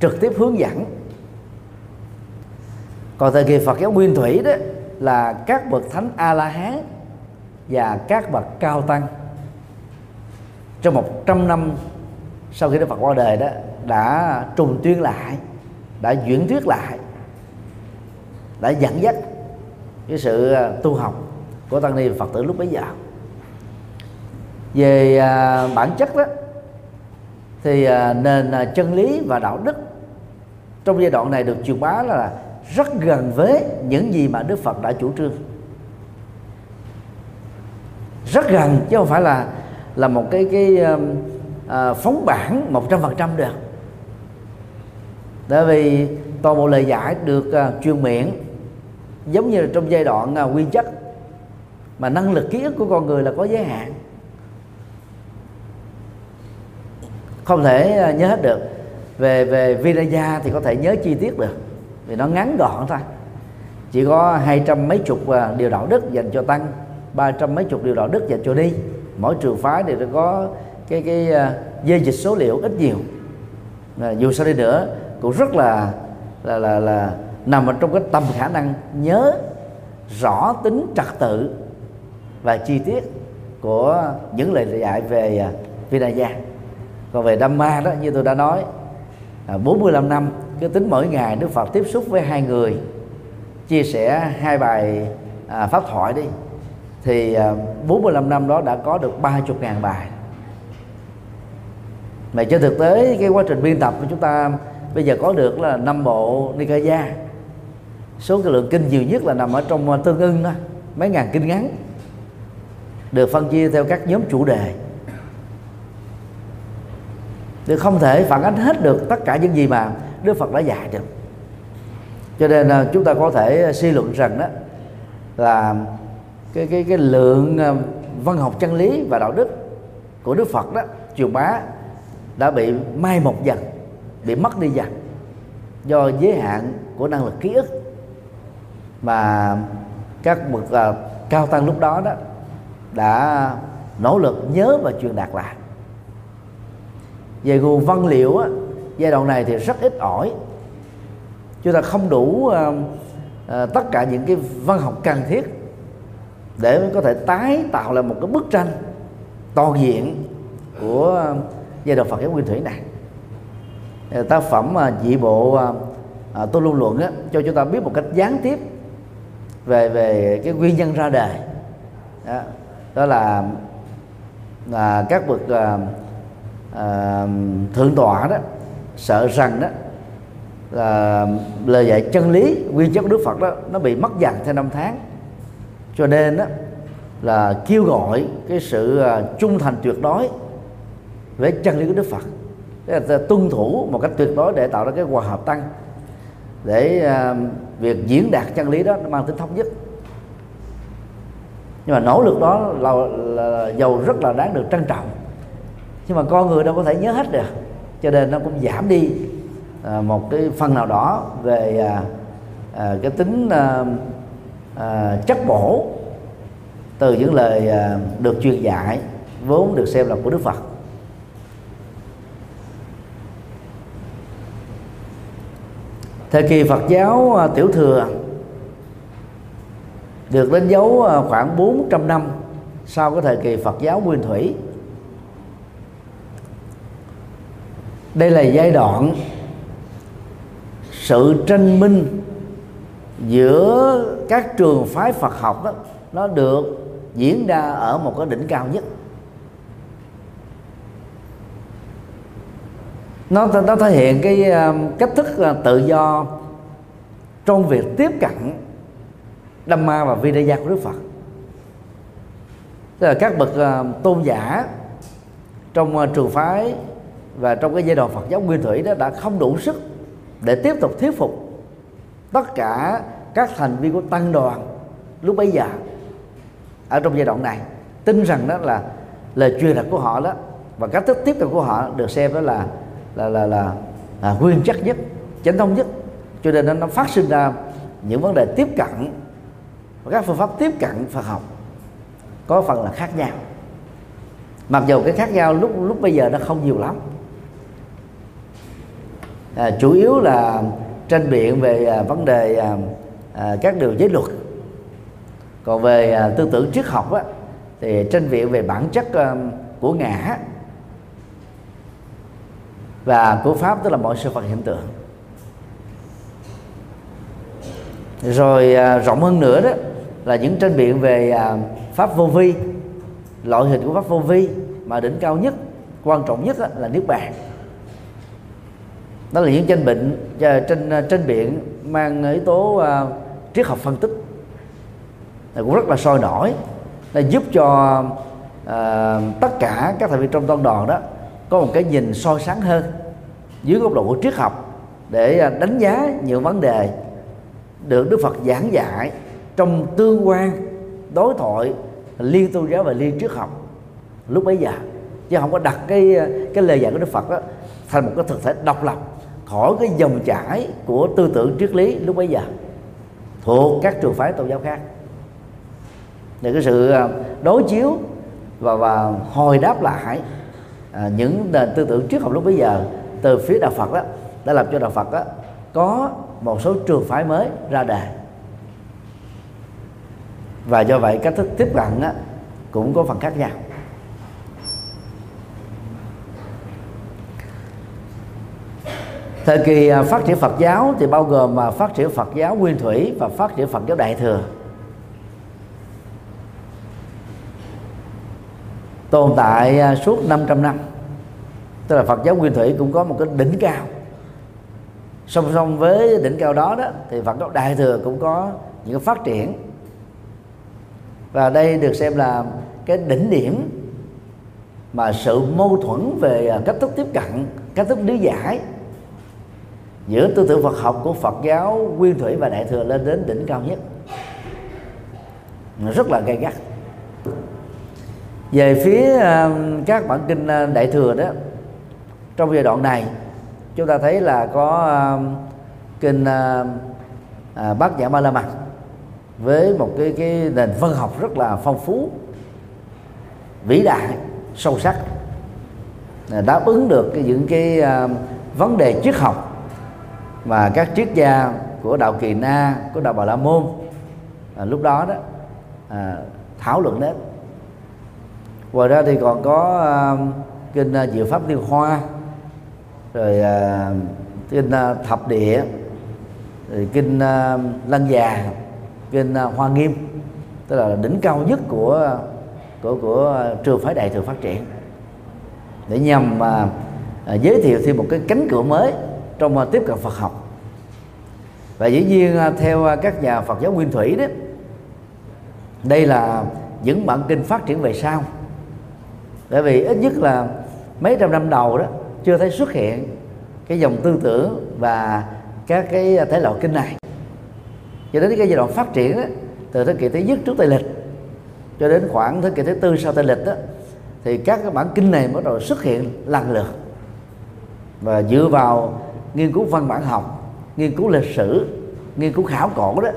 trực tiếp hướng dẫn. Còn thời kỳ Phật giáo nguyên thủy đó là các bậc thánh A La Hán và các bậc cao tăng. Trong 100 năm sau khi Đức Phật qua đời đó đã trùng tuyên lại đã diễn thuyết lại đã dẫn dắt cái sự à, tu học của tăng ni Phật tử lúc bấy giờ. Về à, bản chất đó thì à, nền à, chân lý và đạo đức trong giai đoạn này được truyền bá là rất gần với những gì mà Đức Phật đã chủ trương rất gần chứ không phải là là một cái cái um, à, phóng bản một trăm phần trăm được. Tại vì toàn bộ lời giải được à, truyền miệng giống như là trong giai đoạn à, nguyên chất mà năng lực ký ức của con người là có giới hạn. Không thể à, nhớ hết được. Về về Vinaya thì có thể nhớ chi tiết được vì nó ngắn gọn thôi. Chỉ có hai trăm mấy chục à, điều đạo đức dành cho tăng ba trăm mấy chục điều đạo đức dành cho đi. Mỗi trường phái thì nó có cái cái à, uh, dây dịch số liệu ít nhiều. À, dù sao đi nữa cũng rất là là là là nằm ở trong cái tầm khả năng nhớ rõ tính trật tự và chi tiết của những lời dạy về uh, Vinaya. Còn về Dhamma đó như tôi đã nói à, 45 năm cứ tính mỗi ngày Đức Phật tiếp xúc với hai người chia sẻ hai bài à, pháp thoại đi thì ờ, 45 năm đó đã có được 30 ngàn bài. Mà trên thực tế, cái quá trình biên tập của chúng ta bây giờ có được là năm bộ Nikaya. Số cái lượng kinh nhiều nhất là nằm ở trong ờ, tương ưng đó mấy ngàn kinh ngắn. Được phân chia theo các nhóm chủ đề. Thì không thể phản ánh hết được tất cả những gì mà Đức Phật đã dạy được. Cho nên là chúng ta có thể suy luận rằng đó là cái cái cái lượng ờ, văn học chân lý và đạo đức của Đức Phật đó truyền bá đã bị mai một dần bị mất đi dần do giới hạn của năng lực ký ức. Mà các bậc uh, cao tăng lúc đó đó đã nỗ lực nhớ và truyền đạt lại. Về nguồn văn liệu á, giai đoạn này thì rất ít ỏi. Chúng ta không đủ uh, uh, tất cả những cái văn học cần thiết để có thể tái tạo lại một cái bức tranh toàn diện của ờ, giai đoạn Phật giáo nguyên thủy này. Ờ, tác phẩm ờ, dị bộ uh, tôi luôn luận á, cho chúng ta biết một cách gián tiếp về về cái nguyên nhân ra đời đó, đó là là các bậc à, à, thượng tọa đó sợ rằng đó là lời dạy chân lý nguyên chất đức phật đó nó bị mất dần theo năm tháng cho nên đó là kêu gọi cái sự à, trung thành tuyệt đối với chân lý của đức phật. Tức là tuân thủ một cách tuyệt đối để tạo ra cái hòa hợp tăng để uh, việc diễn đạt chân lý đó nó mang tính thống nhất. Nhưng mà nỗ lực đó là, là, là giàu rất là đáng được trân trọng. Nhưng mà con người đâu có thể nhớ hết được cho nên nó cũng giảm đi uh, một cái phần nào đó về uh, uh, cái tính uh, à, chất bổ từ những lời à, được truyền dạy vốn được xem là của Đức Phật. Thời kỳ Phật giáo à, tiểu thừa được đánh dấu à, khoảng 400 năm sau cái thời kỳ Phật giáo nguyên thủy. Đây là giai đoạn sự tranh minh giữa các trường phái Phật học đó, nó được diễn ra ở một cái đỉnh cao nhất. Nó nó thể hiện cái um, cách thức à, tự do trong việc tiếp cận Dhamma và Vinaya của Đức Phật. Tức là các bậc à, tôn giả trong à, trường phái và trong cái giai đoạn Phật giáo nguyên thủy đó đã không đủ sức để tiếp tục thuyết phục tất cả các thành viên của tăng đoàn lúc bấy giờ ở trong giai đoạn này tin rằng đó là lời truyền đạt của họ đó và cách thức tiếp cận của họ được xem đó là là là là, là nguyên chắc nhất chánh thống nhất. Cho nên nó phát sinh ra những vấn đề tiếp cận và các phương pháp tiếp cận Phật học có phần là khác nhau. Mặc dù cái khác nhau lúc lúc bây giờ nó không nhiều lắm. À, chủ yếu là tranh biện về à, vấn đề à, à, các điều giới luật. Còn về à, tư tưởng triết học á, thì tranh biện về bản chất à, của ngã và của pháp tức là mọi sự vật hiện tượng. Rồi à, rộng hơn nữa đó là những tranh biện về à, pháp vô vi loại hình của pháp vô vi mà đỉnh cao nhất quan trọng nhất là niết bàn đó là những tranh bệnh à, trên à, trên biển mang yếu tố uh, triết học phân tích. Này cũng rất là sôi nổi. Là giúp cho uh, tất cả các thành viên trong toàn đoàn đó có một cái nhìn soi sáng hơn dưới góc độ của triết học để đánh giá những vấn đề được Đức Phật giảng dạy trong tương quan đối thoại liên tôn giáo và liên triết học lúc bấy giờ. Chứ không có đặt cái cái lời dạy của Đức Phật đó thành một cái thực thể độc lập khỏi cái dòng chảy của tư tưởng triết lý lúc bấy giờ thuộc các trường phái tôn giáo khác. Để cái sự à, đối chiếu và và hồi đáp lại à, những nền tư tưởng triết học lúc bấy giờ từ phía đạo Phật đó đã làm cho đạo Phật đó có một số trường phái mới ra đời và do vậy cách thức tiếp cận đó, cũng có phần khác nhau. Thời kỳ à, phát triển Phật giáo thì bao gồm mà phát triển Phật giáo nguyên thủy và phát triển Phật giáo đại thừa. Tồn tại à, suốt 500 năm. Tức là Phật giáo nguyên thủy cũng có một cái đỉnh cao. Song song với đỉnh cao đó đó, thì Phật giáo đại thừa cũng có những phát triển. Và đây được xem là cái đỉnh điểm mà sự mâu thuẫn về à, cách thức tiếp cận, cách thức lý giải giữa tư tưởng Phật học của Phật giáo nguyên thủy và đại thừa lên đến đỉnh cao nhất. Rất là gay gắt. Về phía um, các bản kinh uh, đại thừa đó trong giai đoạn này chúng ta thấy là có um, uh, à, kinh bát nhã Ba la mật với một cái cái nền văn học rất là phong phú vĩ đại sâu sắc à, đáp ứng được những cái um, vấn đề triết học và các triết gia của đạo kỳ na của đạo bà la môn à, lúc đó đó à, thảo luận đến. Ngoài ra thì còn có à, kinh à, diệu pháp liên hoa rồi à, kinh à, thập địa rồi kinh à, lăng già kinh à, hoa nghiêm. Tức là đỉnh cao nhất của của của trường phái đại thừa phát triển. Để nhằm mà à, giới thiệu thêm một cái cánh cửa mới trong à, tiếp cận Phật học. Và dĩ nhiên à, theo à, các nhà Phật giáo nguyên thủy đó đây là những bản kinh phát triển về sau. Bởi vì ít nhất là mấy trăm năm đầu đó chưa thấy xuất hiện cái dòng tư tưởng và các cái thể loại kinh này. Cho đến cái giai đoạn phát triển đó, từ thế kỷ thứ nhất trước tây lịch cho đến khoảng thế kỷ thứ tư sau tây lịch đó thì các cái bản kinh này bắt đầu xuất hiện lần lượt. Và dựa vào nghiên cứu văn bản học nghiên cứu lịch sử nghiên cứu khảo cổ đó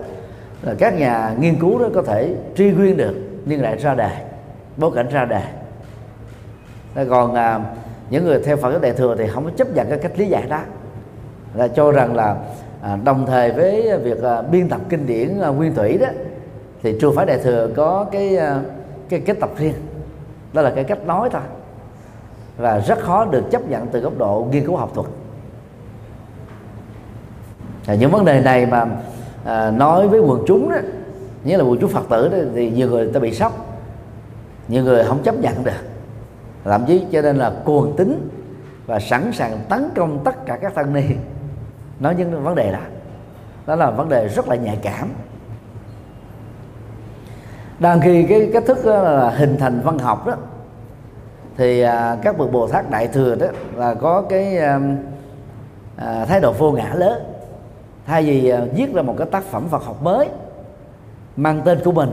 là các nhà nghiên cứu đó có thể truy nguyên được nhưng lại ra đề bối cảnh ra đề. còn à, những người theo Phật giáo Đại thừa thì không có chấp nhận cái cách lý giải đó. Là cho rằng là à, đồng thời với việc à, biên tập kinh điển à, nguyên thủy đó thì chùa phái Đại thừa có cái à, cái kết tập riêng. Đó là cái cách nói thôi. Và rất khó được chấp nhận từ góc độ nghiên cứu học thuật à, những vấn đề này mà à, nói với quần chúng đó nghĩa là quần chúng phật tử đó, thì nhiều người ta bị sốc. Nhiều người không chấp nhận được. Thậm chí cho nên là cuồng tính và sẵn sàng tấn công tất cả các tăng ni nói những vấn đề đó. Đó là vấn đề rất là nhạy cảm. Đang khi cái cách thức là hình thành văn học đó thì à, các bậc bồ tát đại thừa đó là có cái à, à, thái độ vô ngã lớn thay vì ờ, viết ra một cái tác phẩm Phật học mới mang tên của mình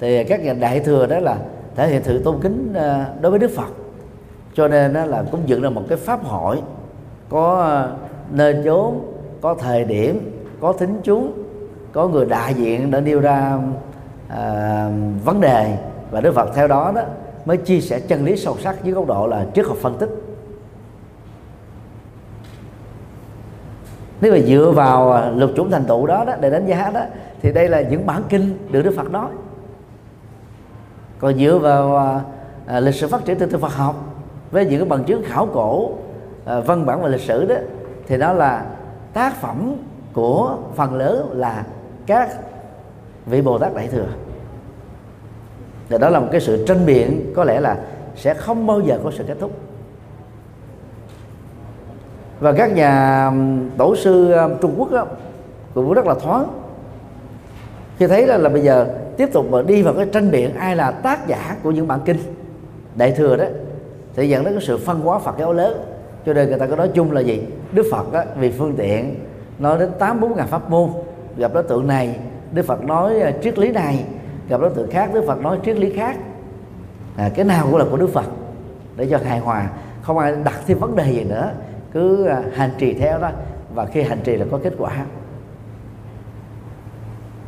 thì các nhà đại thừa đó là thể hiện sự tôn kính ờ, đối với Đức Phật. Cho nên đó là cũng dựng ra một cái pháp hội có ờ, nơi chốn có thời điểm có thính chúng có người đại diện đã nêu ra à, vấn đề. Và Đức Phật theo đó đó mới chia sẻ chân lý sâu sắc dưới góc độ là triết học phân tích. Nếu mà dựa vào à, luật lục chủng thành tựu đó, đó để đánh giá đó thì đây là những bản kinh được Đức Phật nói. Còn dựa vào à, à, lịch sử phát triển từ từ Phật học với những cái bằng chứng khảo cổ à, văn bản và lịch sử đó thì đó là tác phẩm của phần lớn là các vị Bồ Tát Đại thừa. Và đó là một cái sự tranh biện có lẽ là sẽ không bao giờ có sự kết thúc và các nhà tổ sư Trung Quốc đó, cũng rất là thoáng. Khi thấy là, là bây giờ tiếp tục mà đi vào cái tranh biện ai là tác giả của những bản kinh đại thừa đó thì dẫn đến cái sự phân hóa Phật giáo lớn. Cho nên người ta có nói chung là gì? Đức Phật đó, vì phương tiện nói đến tám bốn ngàn pháp môn gặp đối tượng này Đức Phật nói à, triết lý này gặp đối tượng khác Đức Phật nói triết lý khác. À, cái nào cũng là của Đức Phật để cho hài hòa không ai đặt thêm vấn đề gì nữa cứ à, hành trì theo đó và khi hành trì là có kết quả.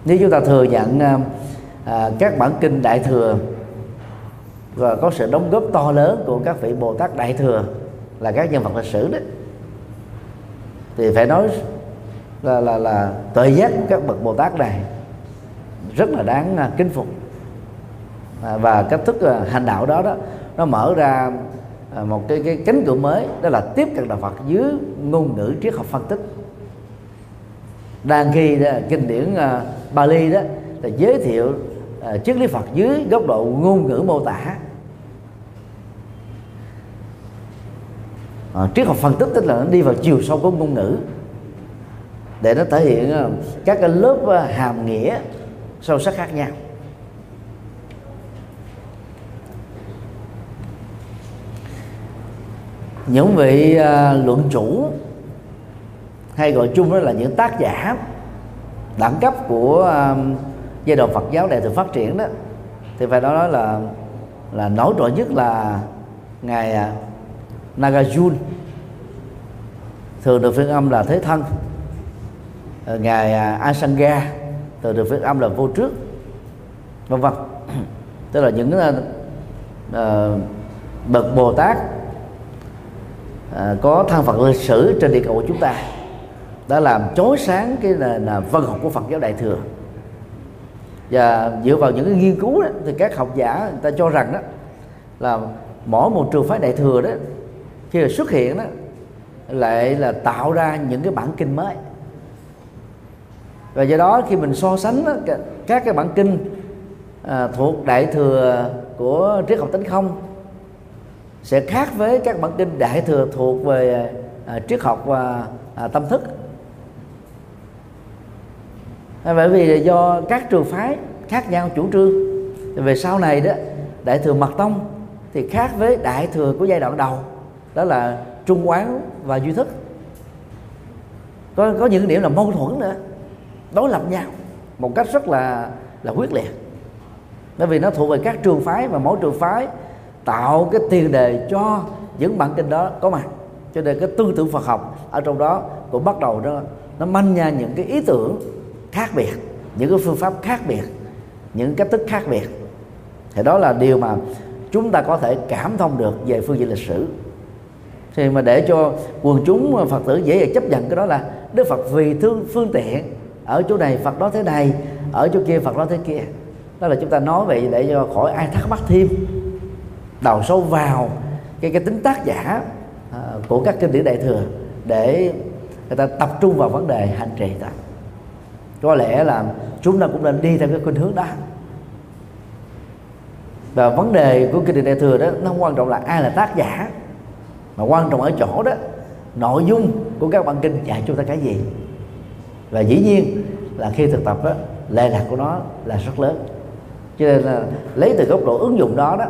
Nếu chúng ta thừa nhận à, à, các bản kinh đại thừa và có sự đóng góp to lớn của các vị bồ tát đại thừa là các nhân vật lịch sử đấy thì phải nói là là là tuệ giác của các bậc bồ tát này rất là đáng à, kính phục. À, và cách thức à, hành đạo đó đó nó mở ra À, một cái cái cánh cửa mới đó là tiếp cận đạo Phật dưới ngôn ngữ triết học phân tích. Đang khi đó, kinh điển uh, Bali đó là giới thiệu uh, triết lý Phật dưới góc độ ngôn ngữ mô tả. Uh, triết học phân tích tức là nó đi vào chiều sâu của ngôn ngữ để nó thể hiện uh, các cái lớp uh, hàm nghĩa sâu sắc khác nhau. Những vị uh, luận chủ hay gọi chung đó là những tác giả đẳng cấp của uh, giai đoạn Phật giáo đại thừa phát triển đó thì phải nói là là nổi trội nhất là ngài à, uh, Nagarjun thường được phiên âm là thế thân. Ờ, ngài uh, Asanga thường được phiên âm là vô trước vân vân. Tức là những uh, bậc bồ tát À, có thân phận lịch sử trên địa cầu của chúng ta. Đã làm chói sáng cái là, là văn học của Phật giáo Đại thừa. Và dựa vào những cái nghiên cứu đó, thì các học giả người ta cho rằng đó là mỗi một trường phái Đại thừa đó khi là xuất hiện đó lại là tạo ra những cái bản kinh mới. Và do đó khi mình so sánh đó, các cái bản kinh à, thuộc đại thừa của triết học tánh không sẽ khác với các bản kinh đại thừa thuộc về à, triết học và à, tâm thức. À, bởi vì do các trường phái khác nhau chủ trương. Về sau này đó đại thừa mật tông thì khác với đại thừa của giai đoạn đầu đó là trung quán và duy thức. Có có những điểm là mâu thuẫn nữa đối lập nhau một cách rất là là quyết liệt. Bởi vì nó thuộc về các trường phái và mỗi trường phái tạo cái tiền đề cho những bản kinh đó có mặt. Cho nên cái tư tưởng Phật học ở trong đó cũng bắt đầu nó nó manh nha những cái ý tưởng khác biệt, những cái phương pháp khác biệt, những cách thức khác biệt. Thì đó là điều mà chúng ta có thể cảm thông được về phương diện lịch sử. Thì mà để cho quần chúng phật tử dễ dàng chấp nhận cái đó là đức phật vì thương, phương tiện, ở chỗ này phật đó thế này, ở chỗ kia phật đó thế kia. Đó là chúng ta nói vậy để cho khỏi ai thắc mắc thêm đào sâu vào cái cái tính tác giả à, của các kinh điển đại thừa để người ta tập trung vào vấn đề hành trì đó có lẽ là chúng ta cũng nên đi theo cái khuynh hướng đó. Và vấn đề của kinh điển đại thừa đó nó không quan trọng là ai là tác giả mà quan trọng ở chỗ đó nội dung của các bản kinh dạy chúng ta cái gì. Và dĩ nhiên là khi thực tập đó lệ lạc của nó là rất lớn. Cho nên là lấy từ góc độ ứng dụng đó đó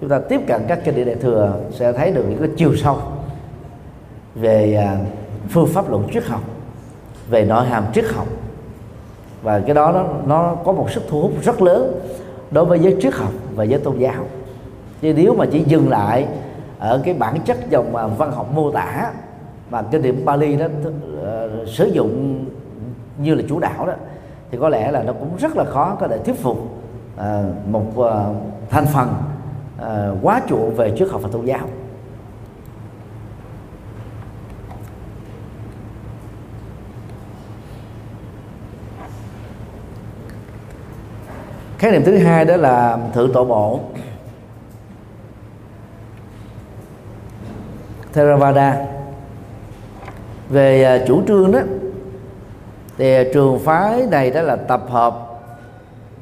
chúng ta tiếp cận các kinh điển đại thừa sẽ thấy được những cái chiều sâu về à, phương pháp luận triết học về nội hàm triết học. Và cái đó nó, nó có một sức thu hút rất lớn đối với giới triết học và giới tôn giáo. Chứ nếu mà chỉ dừng lại ở cái bản chất dòng à, văn học mô tả mà kinh điển Bali đó uh, sử dụng như là chủ đạo đó thì có lẽ là nó cũng rất là khó có thể thuyết phục uh, một uh, thành phần Ờ, quá chuộng về triết học và tôn giáo. Khái niệm thứ hai đó là thượng tổ bộ Theravada. Về à, chủ trương đó thì à, trường phái này đó là tập hợp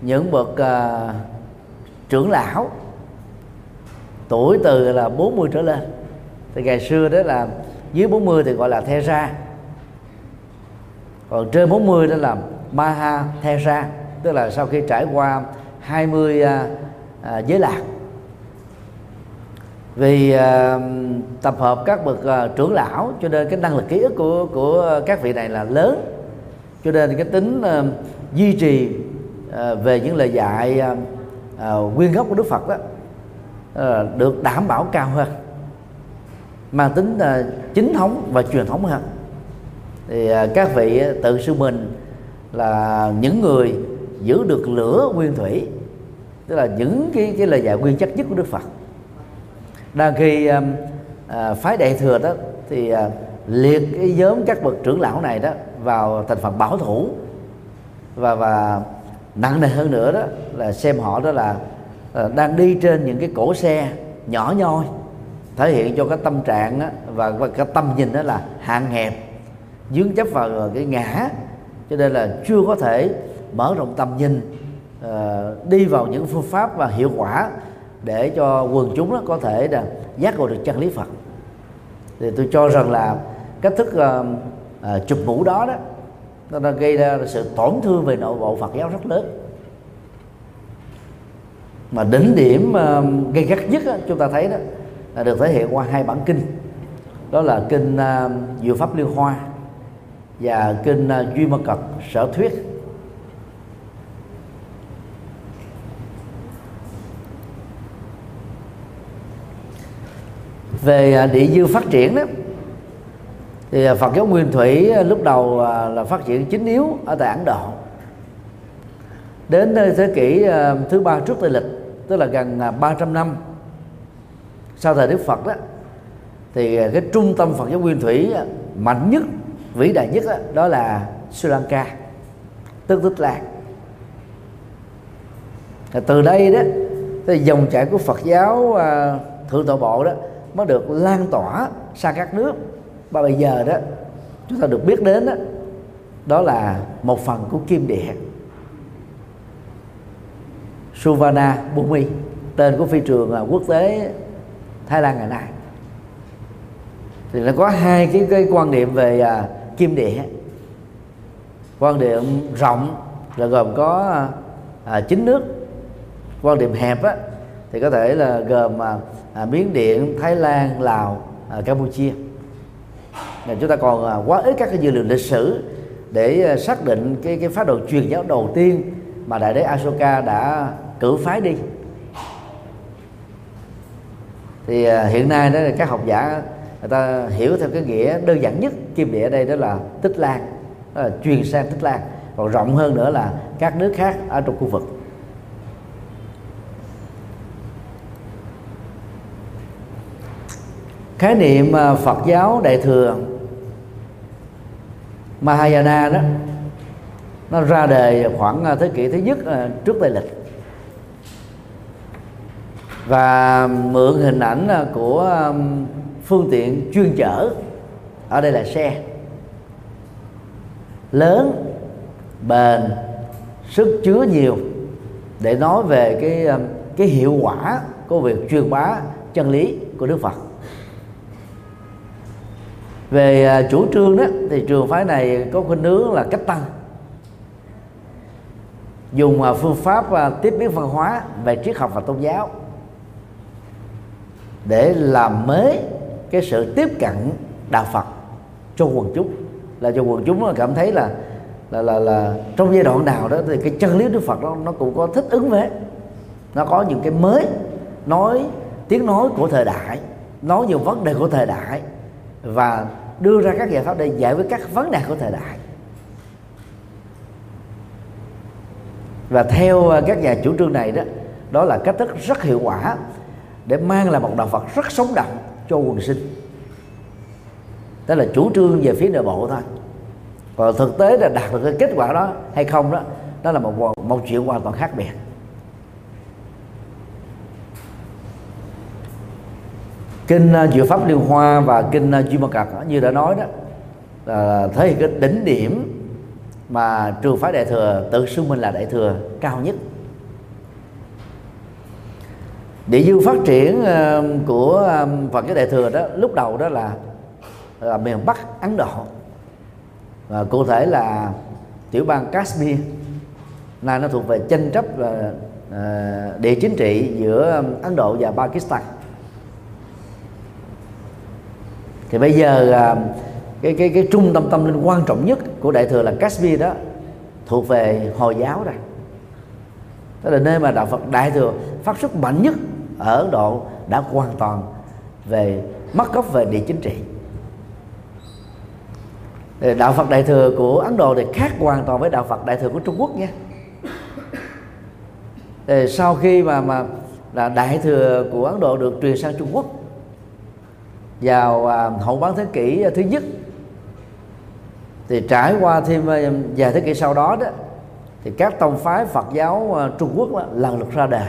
những bậc uh, trưởng lão tuổi từ là 40 trở lên. Thì ngày xưa đó là dưới 40 thì gọi là the ra. Còn trên 40 đó là maha the ra tức là sau khi trải qua 20 à, à, giới lạc. Vì à, tập hợp các bậc à, trưởng lão cho nên cái năng lực ký ức của của các vị này là lớn. Cho nên cái tính à, duy trì à, về những lời dạy à, à, nguyên gốc của Đức Phật đó Ờ, được đảm bảo cao hơn. Mang tính ờ, chính thống và truyền thống hơn. Thì ờ, các vị tự sư mình là những người giữ được lửa nguyên thủy tức là những cái cái lời dạy nguyên chất nhất của Đức Phật. Đang khi à, phái đại thừa đó thì à, liệt cái nhóm các bậc trưởng lão này đó vào thành phần bảo thủ. Và và nặng nề hơn nữa đó là xem họ đó là Ờ, đang đi trên những cái cổ xe nhỏ nhoi thể hiện cho cái tâm trạng đó, và, và cái tâm nhìn đó là hạn hẹp dướng chấp vào cái ngã. Cho nên là chưa có thể mở rộng tầm nhìn uh, đi vào những phương pháp và hiệu quả để cho quần chúng đó có thể là giác ngộ được chân lý Phật. Thì tôi cho rằng là cách thức uh, uh, chụp mũ đó đó nó đã gây ra sự tổn thương về nội bộ Phật giáo rất lớn mà đỉnh điểm uh, gây gắt nhất chúng ta thấy đó là được thể hiện qua hai bản kinh. Đó là kinh uh, Diệu pháp liên hoa và kinh uh, duy ma cật sở thuyết. Về địa dư phát triển đó thì Phật giáo Nguyên Thủy lúc đầu là phát triển chính yếu ở tại Ấn Độ. Đến thế kỷ thứ ba trước Tây lịch tức là gần à, 300 năm sau thời Đức Phật đó thì à, cái trung tâm Phật giáo Nguyên Thủy à, mạnh nhất vĩ đại nhất đó, đó là Sri Lanka tức Tích Lan. Từ đây đó thì dòng chảy của Phật giáo thượng tọa bộ đó mới được lan tỏa sang các nước. Và bây giờ đó chúng ta được biết đến đó, đó là một phần của kim địa. Suvana Bumi tên của phi trường à, quốc tế Thái Lan ngày nay. Thì nó có hai cái cái quan niệm về à, kim địa. Quan niệm rộng là gồm có à, chín nước. Quan niệm hẹp á thì có thể là gồm à, à, Miến Điện, Thái Lan, Lào, à, Campuchia. Nên chúng ta còn à, quá ít các cái dữ liệu lịch sử để à, xác định cái cái phát đồ truyền giáo đầu tiên mà đại đế Asoka đã cử phái đi. Thì à, hiện nay đó là các học giả, người ta hiểu theo cái nghĩa đơn giản nhất kim địa ở đây đó là tích lan, đó là truyền sang tích lan. Còn rộng hơn nữa là các nước khác ở trong khu vực. Khái niệm à, Phật giáo đại thừa Mahayana đó, nó ra đời khoảng à, thế kỷ thứ nhất trước Tây lịch và mượn hình ảnh à, của à, phương tiện chuyên chở ở đây là xe. Lớn, bền, sức chứa nhiều để nói về cái à, cái hiệu quả của việc truyền bá chân lý của Đức Phật. Về chủ trương đó, thì trường phái này có khuynh hướng là cách tăng. Dùng phương pháp tiếp biến văn hóa về triết học và tôn giáo để làm mới cái sự tiếp cận đạo Phật cho quần chúng. Là cho quần chúng cảm thấy là là là là trong giai đoạn nào đó thì cái chân lý Đức Phật đó nó cũng có thích ứng với. Nó có những cái mới nói, tiếng nói của thời đại, nói nhiều vấn đề của thời đại và đưa ra các giải pháp để giải quyết các vấn đề của thời đại. Và theo à, các nhà chủ trương này đó đó là cách thức rất hiệu quả để mang lại một đạo Phật rất sống động cho quần sinh. Đó là chủ trương về phía nội bộ thôi. Còn thực tế là đạt được cái kết quả đó hay không đó đó là một một chuyện hoàn toàn khác biệt. Kinh uh, Diệu pháp liên hoa và kinh à, duy ma cật à, như đã nói đó là thể hiện cái đỉnh điểm mà trường phái đại thừa tự xưng mình là đại thừa cao nhất địa dư phát triển ờ, của ờ, Phật giáo đại thừa đó lúc đầu đó là, là miền Bắc Ấn Độ. Và cụ thể là tiểu bang Kashmir. Là nó thuộc về tranh chấp là ờ, địa chính trị giữa Ấn Độ và Pakistan. Thì bây giờ cái cái cái trung tâm tâm linh quan trọng nhất của đại thừa là Kashmir đó thuộc về hồi giáo đây. Đó là nơi mà đạo Phật đại thừa phát xuất mạnh nhất ở Ấn Độ đã hoàn toàn về mất gốc về địa chính trị. Đạo Phật đại thừa của Ấn Độ thì khác hoàn toàn với đạo Phật đại thừa của Trung Quốc nha. Thì sau khi mà mà là đại thừa của Ấn Độ được truyền sang Trung Quốc vào à, hậu bán thế kỷ thứ nhất thì trải qua thêm à, vài thế kỷ sau đó đó thì các tông phái Phật giáo à, Trung Quốc đó, lần lượt ra đời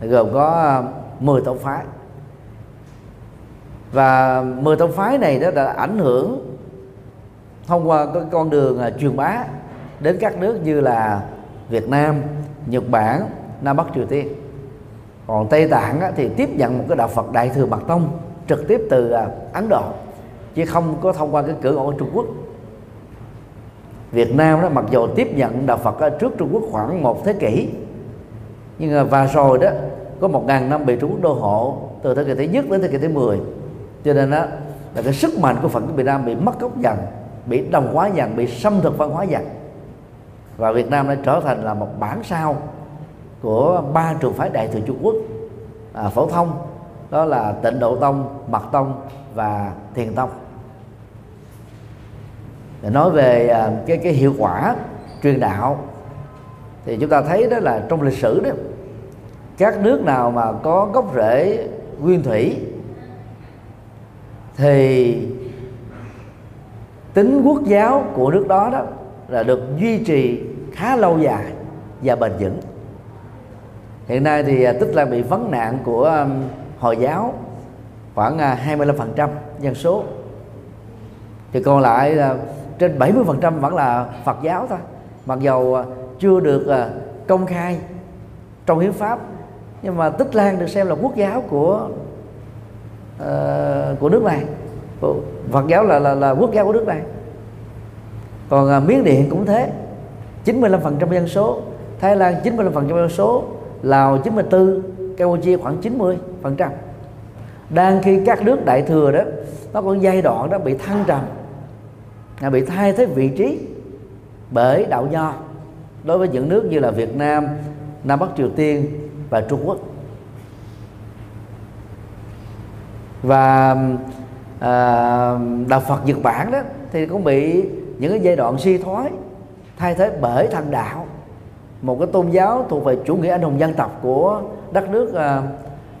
gồm có ờ, 10 tông phái. Và 10 tông phái này đó đã ảnh hưởng thông qua cái con đường ờ, truyền bá đến các nước như là Việt Nam, Nhật Bản, Nam Bắc Triều Tiên. Còn tây tạng thì tiếp nhận một cái đạo phật đại thừa mật tông trực tiếp từ ờ, ấn độ chứ không có thông qua cái cửa ngõ trung quốc. Việt nam đó mặc dù tiếp nhận đạo phật trước trung quốc khoảng một thế kỷ nhưng mà và rồi đó có một ngàn năm bị trúng đô hộ từ thế kỷ thứ nhất đến thế kỷ thứ 10 cho nên đó là cái sức mạnh của phật của việt nam bị mất gốc dần bị đồng hóa dần bị xâm thực văn hóa dần. Và việt nam đã trở thành là một bản sao của ba trường phái đại thừa Trung Quốc. À, phổ thông đó là tịnh độ tông mật tông và thiền tông. Để nói về à, cái cái hiệu quả truyền đạo thì chúng ta thấy đó là trong lịch sử đó, các nước nào mà có gốc rễ nguyên thủy thì tính quốc giáo của nước đó đó là được duy trì khá lâu dài và bền vững. Hiện nay thì à, tích lan bị vấn nạn của hồi giáo khoảng à, 25% dân số. Thì còn lại là trên 70% vẫn là Phật giáo thôi. Mặc dầu à, chưa được à, công khai trong hiến pháp. Nhưng mà Tích Lan được xem là quốc giáo của uh, của nước này. Phật giáo là, là là quốc giáo của nước này. Còn uh, Miến Điện cũng thế. 95% dân số. Thái Lan 95% dân số. Lào 94 Campuchia khoảng 90 phần trăm. Đang khi các nước đại thừa đó nó có giai đoạn đó bị thăng trầm à, bị thay thế vị trí bởi đạo nho đối với những nước như là Việt Nam, Nam Bắc Triều Tiên và Trung Quốc. Và à, đạo Phật Nhật Bản đó thì cũng bị những cái giai đoạn suy thoái thay thế bởi thần đạo. Một cái tôn giáo thuộc về chủ nghĩa anh hùng dân tộc của đất nước à,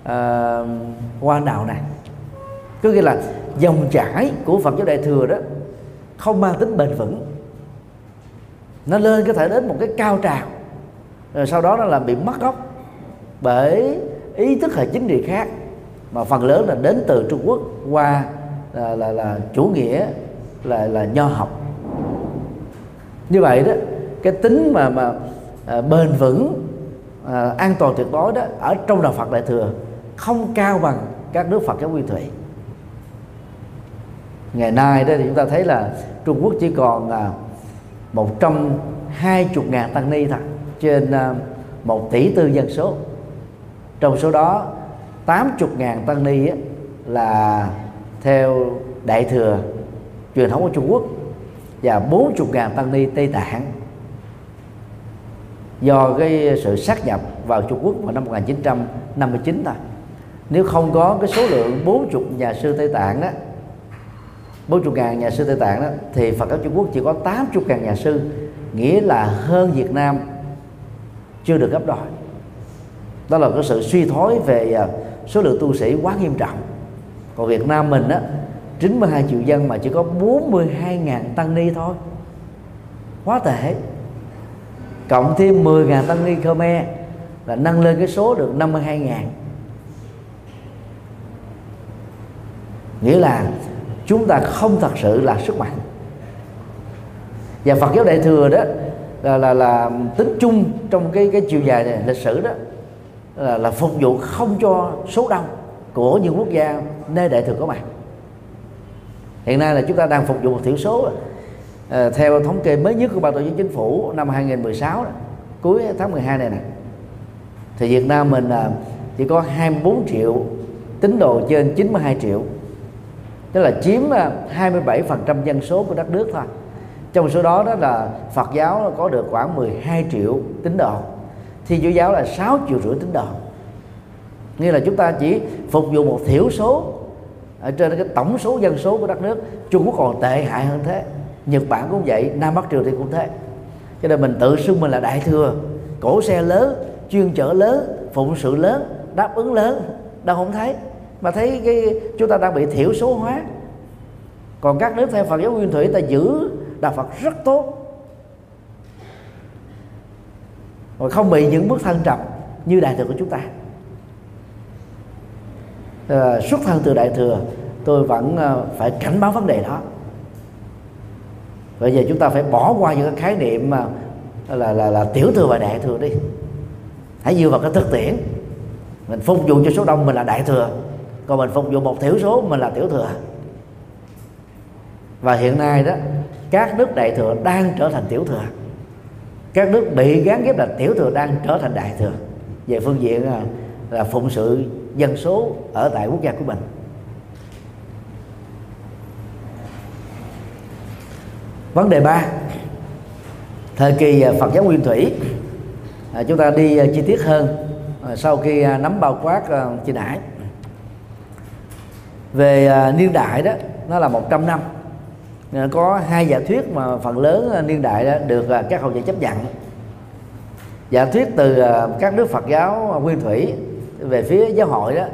à, hoa đạo này. Có nghĩa là dòng chảy của Phật giáo Đại thừa đó không mang tính bền vững nó lên có thể đến một cái cao trào. Rồi sau đó nó là bị mất gốc bởi ý thức hệ chính trị khác. Mà phần lớn là đến từ Trung Quốc qua là là, là chủ nghĩa là là nho học. Như vậy đó cái tính mà mà à, bền vững à, an toàn tuyệt đối đó ở trong đạo Phật đại thừa không cao bằng các nước Phật giáo nguyên thủy. Ngày nay đó thì chúng ta thấy là Trung Quốc chỉ còn à, một trăm hai chục ngàn tăng ni thôi, trên ờ, một tỷ tư dân số. Trong số đó, tám chục ngàn tăng ni là theo đại thừa truyền thống của Trung Quốc, và bốn chục ngàn tăng ni Tây Tạng. Do cái sự sát nhập vào Trung Quốc vào năm 1959 thôi. Nếu không có cái số lượng 40 nhà sư Tây Tạng đó 40 ngàn nhà sư Tây Tạng đó, thì Phật giáo Trung Quốc chỉ có 80 ngàn nhà sư, nghĩa là hơn Việt Nam chưa được gấp đôi. Đó là cái sự suy thoái về à, số lượng tu sĩ quá nghiêm trọng. Còn Việt Nam mình á 92 triệu dân mà chỉ có 42 ngàn tăng ni thôi. Quá tệ. Cộng thêm 10 ngàn tăng ni Khmer là nâng lên cái số được 52 ngàn. Nghĩa là chúng ta không thật sự là sức mạnh. Và Phật giáo Đại thừa đó là là, là tính chung trong cái cái chiều dài này, lịch sử đó là, là phục vụ không cho số đông của những quốc gia nơi Đại thừa có mặt. Hiện nay là chúng ta đang phục vụ một thiểu số. À, theo thống kê mới nhất của ban tổ chức chính phủ năm 2016 đó, cuối tháng 12 này nè thì Việt Nam mình là chỉ có 24 triệu tín đồ trên 92 triệu tức là chiếm à, 27% dân số của đất nước thôi. Trong số đó đó là Phật giáo có được khoảng 12 triệu tín đồ. Thiên Chúa giáo là 6 triệu rưỡi tín đồ. Nghĩa là chúng ta chỉ phục vụ một thiểu số ở trên cái tổng số dân số của đất nước. Trung Quốc còn tệ hại hơn thế. Nhật Bản cũng vậy, Nam Bắc Triều Tiên cũng thế. Cho nên mình tự xưng mình là đại thừa. Cổ xe lớn, chuyên chở lớn, phụng sự lớn, đáp ứng lớn. Đâu không thấy mà thấy cái chúng ta đang bị thiểu số hóa. Còn các nước theo Phật giáo nguyên thủy ta giữ đạo Phật rất tốt. Và không bị những bước thân trầm như đại thừa của chúng ta. À, xuất thân từ đại thừa tôi vẫn ờ, phải cảnh báo vấn đề đó. Bây giờ chúng ta phải bỏ qua những cái khái niệm mà là là là tiểu thừa và đại thừa đi. Hãy dựa vào cái thực tiễn. Mình phục vụ cho số đông mình là đại thừa còn mình phục vụ một thiểu số mình là tiểu thừa. Và hiện nay đó các nước đại thừa đang trở thành tiểu thừa. Các nước bị gán ghép là tiểu thừa đang trở thành đại thừa. Về phương diện là, là phụng sự dân số ở tại quốc gia của mình. Vấn đề ba thời kỳ à, Phật giáo Nguyên Thủy. À, chúng ta đi à, chi tiết hơn à, sau khi à, nắm bao quát à, chi nãy về à, niên đại đó, nó là 100 năm. À, có hai giả thuyết mà phần lớn à, niên đại đó được các học giả chấp nhận. Giả thuyết từ các nước Phật giáo nguyên thủy về phía giáo hội đó,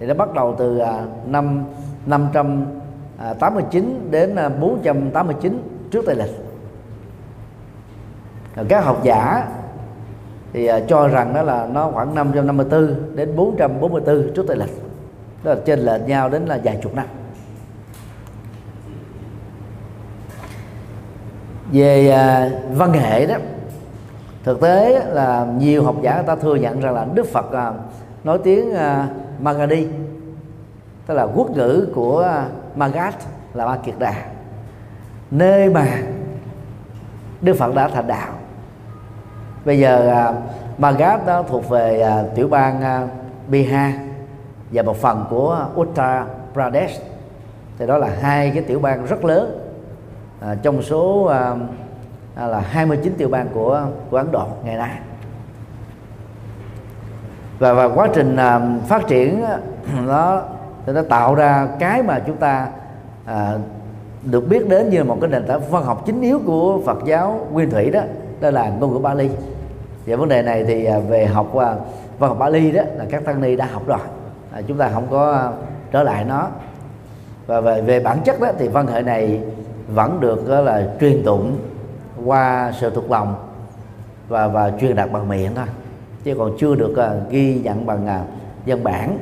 thì nó bắt đầu từ năm 589 đến 489 trước Tây lịch. Các học giả thì cho rằng đó là nó khoảng 554 đến 444 trước Tây lịch đó là trên lệch nhau đến là vài chục năm. Về à, văn hệ đó thực tế là nhiều học giả người ta thừa nhận rằng là đức phật à, nói tiếng à, Magadhi tức là quốc ngữ của à, Magad là Ba Kiệt Đà. Nơi mà Đức Phật đã thành đạo. Bây giờ à, Magad đó thuộc về à, tiểu bang Bihar và một phần của Uttar Pradesh. Thì đó là hai cái tiểu bang rất lớn. À, trong số à, à là 29 tiểu bang của của Ấn Độ ngày nay. Và và quá trình à, phát triển nó thì nó tạo ra cái mà chúng ta à, được biết đến như một cái nền tảng văn học chính yếu của Phật giáo Nguyên thủy đó đó là ngôn ngữ Bali. Và vấn đề này thì à, về học à, văn học Bali đó là các tăng ni đã học rồi à, chúng ta không có à, trở lại nó. Và về, về bản chất đó thì văn hệ này vẫn được đó là truyền tụng qua sự thuộc lòng và và truyền đạt bằng miệng thôi. Chứ còn chưa được uh, ghi nhận bằng uh, văn bản.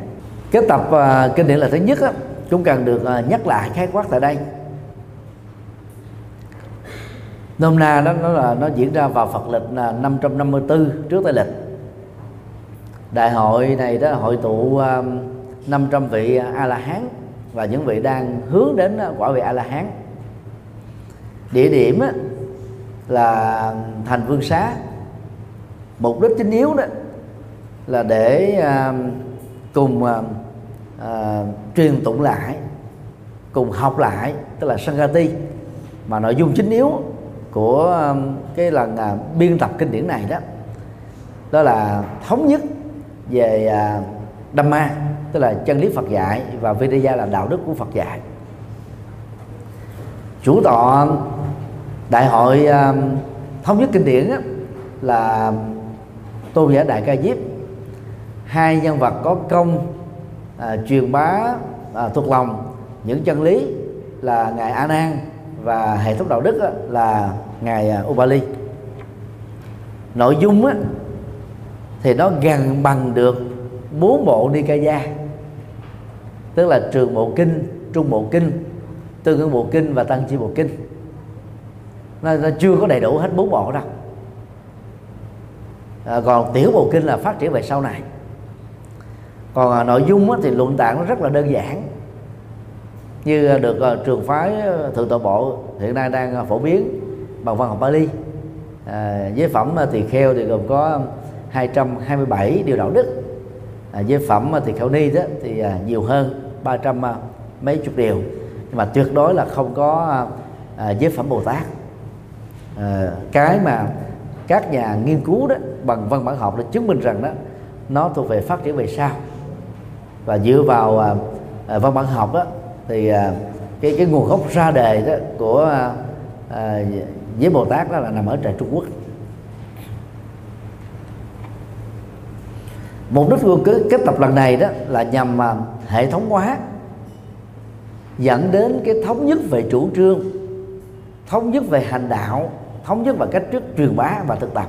Cái tập uh, kinh điển là thứ nhất á, cũng cần được uh, nhắc lại khái quát tại đây. Nôm na đó nó là nó diễn ra vào Phật lịch là 554 trước Tây lịch đại hội này đó hội tụ um, 500 vị a la hán và những vị đang hướng đến uh, quả vị a la hán địa điểm uh, là thành vương xá. Mục đích chính yếu đó là để um, cùng um, uh, truyền tụng lại cùng học lại tức là Sangati mà nội dung chính yếu của cái lần uh, biên tập kinh điển này đó đó là thống nhất về uh, Dhamma tức là chân lý Phật dạy và Vedaya là đạo đức của Phật dạy. Chủ tọa đại hội uh, thống nhất kinh điển là tôn giả đại ca diếp. Hai nhân vật có công à, truyền bá à, thuộc lòng những chân lý là ngài a nan và hệ thống đạo đức là ngài à, ubali nội dung á, thì nó gần bằng được bốn bộ nikaya. Tức là trường bộ kinh trung bộ kinh tương ứng bộ kinh và tăng chi bộ kinh. Nó, nó chưa có đầy đủ hết bốn bộ đâu. À, còn tiểu bộ kinh là phát triển về sau này. Còn à, nội dung á, thì luận tạng nó rất là đơn giản. Như à, được à, trường phái à, thượng tọa bộ hiện nay đang à, phổ biến bằng văn học Bali à, giới phẩm à, thì kheo thì gồm có 227 điều đạo đức. À, giới phẩm à, thì khảo ni đó thì à, nhiều hơn 300 à, mấy chục điều. Nhưng mà tuyệt đối là không có à, à, giới phẩm Bồ Tát. À, cái mà các nhà nghiên cứu đó bằng văn bản học đã chứng minh rằng đó nó thuộc về phát triển về sau. Và dựa vào à, à, văn bản học đó thì à, cái cái nguồn gốc ra đề đó của à, à, với Bồ Tát đó là nằm ở Trại Trung Quốc. Mục đích của kết tập lần này đó là nhằm mà hệ thống hóa dẫn đến cái thống nhất về chủ trương thống nhất về hành đạo thống nhất về cách trước truyền bá và thực tập.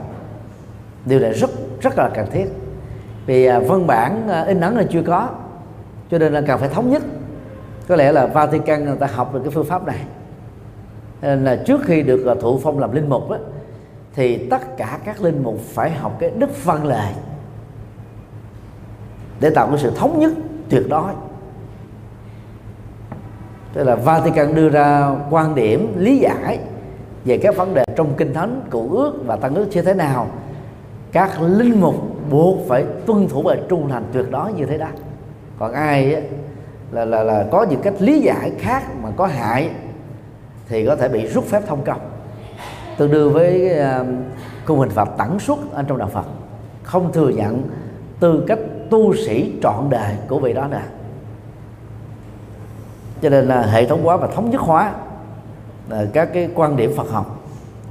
Điều này rất rất là cần thiết. Vì à, văn bản à, in ấn là chưa có cho nên là cần phải thống nhất. Có lẽ là Vatican người ta học được cái phương pháp này. Nên là trước khi được à, thụ phong làm linh mục đó, thì tất cả các linh mục phải học cái đức văn lệ để tạo cái sự thống nhất tuyệt đối. Tức là Vatican đưa ra quan điểm lý giải về các vấn đề trong kinh thánh cụ ước và tăng ước như thế nào. Các linh mục buộc phải tuân thủ và trung thành tuyệt đối như thế đó. Còn ai ấy, là là là có những cách lý giải khác mà có hại thì có thể bị rút phép thông công. Tương đương với uh, khung hình phạt tẩn suất ở trong đạo Phật. Không thừa nhận tư cách tu sĩ trọn đời của vị đó nè. Cho nên là hệ thống hóa và thống nhất hóa là các cái quan điểm Phật học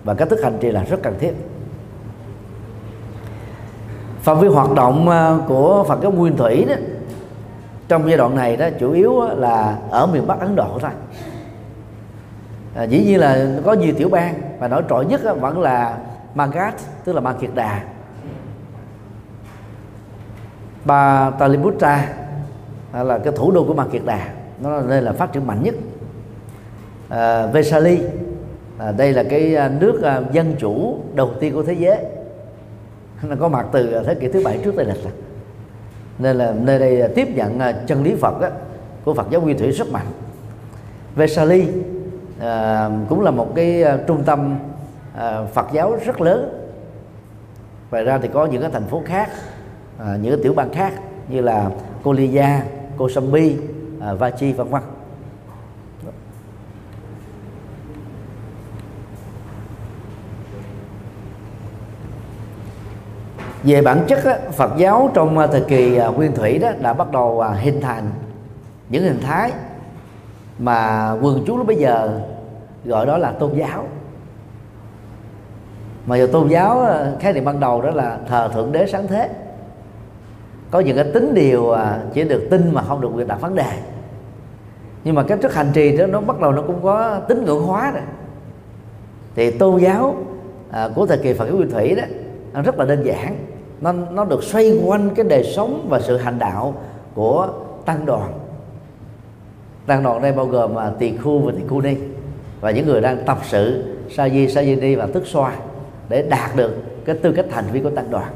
và các thức hành trì là rất cần thiết. Phạm vi hoạt động ờ, của Phật giáo Nguyên Thủy đó trong giai đoạn này đó chủ yếu là ở miền Bắc Ấn Độ thôi. À, dĩ nhiên là có nhiều tiểu bang và nổi trội nhất vẫn là Magad, tức là Ma Kiệt Đà. Ba Taliputta là cái thủ đô của Ma Kiệt Đà. Nó là nơi là phát triển mạnh nhất. À, Vesali à, đây là cái à, nước à, dân chủ đầu tiên của thế giới. Nó có mặt từ à, thế kỷ thứ bảy trước tây lịch nên là nơi đây à, tiếp nhận à, chân lý Phật á, của Phật giáo Nguyên thủy rất mạnh. Vesali à, cũng là một cái à, trung tâm à, Phật giáo rất lớn. Ngoài ra thì có những cái thành phố khác à, những cái tiểu bang khác như là Kolia, Kosambi, à, Vachi vân vân. Về bản chất á, Phật giáo trong à, thời kỳ à, nguyên thủy đó đã bắt đầu à, hình thành những hình thái mà quần chúng lúc bây giờ gọi đó là tôn giáo. Mà giờ tôn giáo à, khái niệm ban đầu đó là thờ thượng đế sáng thế có những cái tính điều à, chỉ được tin mà không được quyền đặt vấn đề. Nhưng mà cái thức hành trì đó nó bắt đầu nó cũng có tính ngưỡng hóa rồi. Thì tôn giáo à, của thời kỳ Phật giáo Nguyên Thủy đó nó rất là đơn giản. Nó nó được xoay quanh cái đời sống và sự hành đạo của tăng đoàn. Tăng đoàn đây bao gồm mà tỳ khu và tỳ khu ni. Và những người đang tập sự sa di sa di ni và tức xoa để đạt được cái tư cách thành viên của tăng đoàn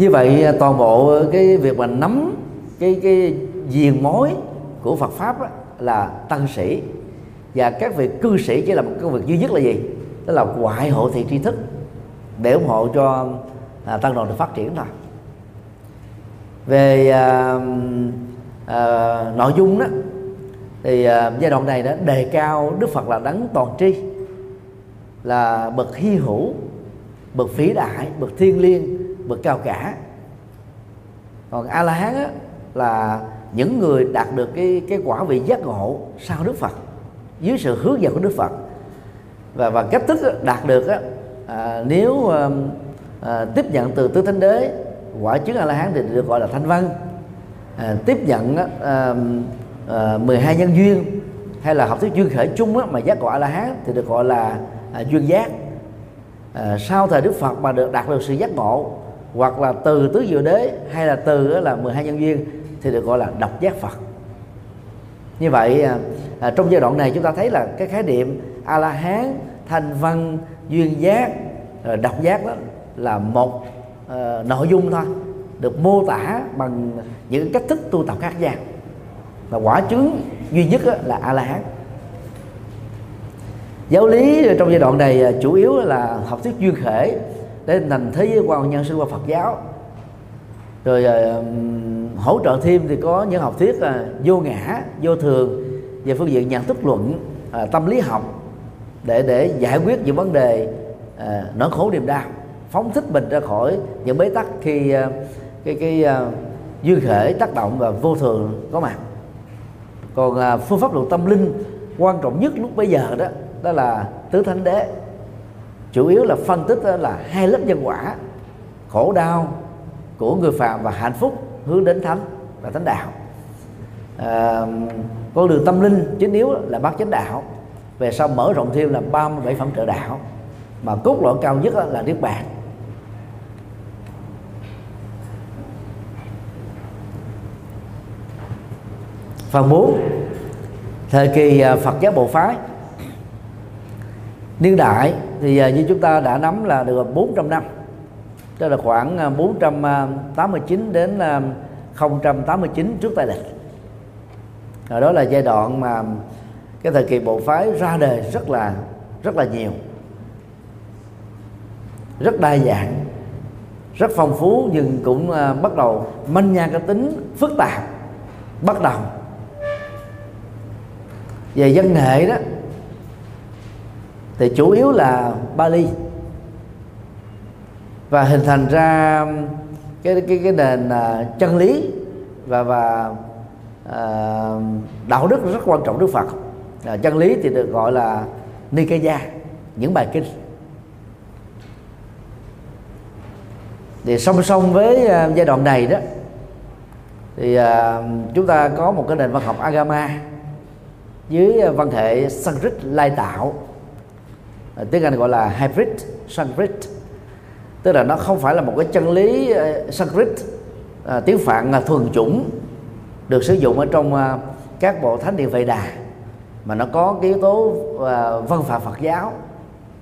như vậy à, toàn bộ à, cái việc mà nắm cái cái diền mối của Phật pháp đó, là tăng sĩ. Và các vị cư sĩ chỉ là một công việc duy nhất là gì? Đó là ngoại hộ thiện tri thức để ủng hộ cho à, tăng đoàn được phát triển thôi. Về à, à, nội dung đó thì à, giai đoạn này đã đề cao đức phật là đấng toàn tri là bậc hy hữu bậc vĩ đại bậc thiên liêng bậc cao cả. Còn a la hán là những người đạt được cái cái quả vị giác ngộ sau đức phật dưới sự hướng dẫn của đức phật. Và và cách thức đạt được á, à, nếu à, à, tiếp nhận từ tứ thánh đế quả chứng a la hán thì được gọi là thanh văn. À, tiếp nhận à, à, 12 nhân duyên hay là học thuyết duyên khởi chung á, mà giác ngộ a la hán thì được gọi là à, duyên giác. À, sau thời đức phật mà được đạt được sự giác ngộ hoặc là từ tứ diệu đế hay là từ là 12 nhân duyên thì được gọi là độc giác phật. Như vậy à, à trong giai đoạn này chúng ta thấy là cái khái niệm a la hán thanh văn duyên giác rồi độc giác đó là một uh, nội dung thôi được mô tả bằng những cách thức tu tập khác nhau. Và quả chứng duy nhất là a la hán giáo lý trong giai đoạn này à, chủ yếu là học thuyết duyên khể để thành thế giới quan nhân sinh qua Phật giáo. Rồi uh, hỗ trợ thêm thì có những học thuyết là vô ngã vô thường về phương diện nhận thức luận ờ, tâm lý học để để giải quyết những vấn đề nỗi khổ niềm đau phóng thích mình ra khỏi những bế tắc khi cái cái dư duyên khể tác động và vô thường có mặt. Còn uh, phương pháp luận tâm linh quan trọng nhất lúc bây giờ đó đó là tứ thánh đế chủ yếu là phân tích là hai lớp nhân quả khổ đau của người phạm và hạnh phúc hướng đến thánh và thánh đạo. À, con đường tâm linh chính yếu là bát chánh đạo. Về sau mở rộng thêm là 37 phẩm trợ đạo. Mà cốt lõi cao nhất là niết bàn. Phần 4 thời kỳ à, Phật giáo bộ phái niên đại thì à, như chúng ta đã nắm là được 400 năm, tức là khoảng à, 489 đến à, 089 trước Tây lịch. Rồi đó là giai đoạn mà cái thời kỳ bộ phái ra đời rất là rất là nhiều, rất đa dạng, rất phong phú, nhưng cũng bắt đầu manh nha cái tính phức tạp bắt đầu. Về dân nghệ đó thì chủ yếu là Bali. Và hình thành ra um, cái cái cái nền uh, chân lý và và uh, đạo đức rất quan trọng Đức Phật. Uh, chân lý thì được gọi là Nikaya những bài kinh. Thì song song với uh, giai đoạn này đó thì uh, chúng ta có một cái nền văn học Agama dưới văn hệ Sanskrit lai tạo. Ờ, tiếng Anh gọi là hybrid Sanskrit. Tức là nó không phải là một cái chân lý ờ, Sanskrit. À, tiếng Phạn uh, thuần chủng được sử dụng ở trong à, các bộ thánh điện Vệ Đà mà nó có cái yếu tố à, văn phạm Phật giáo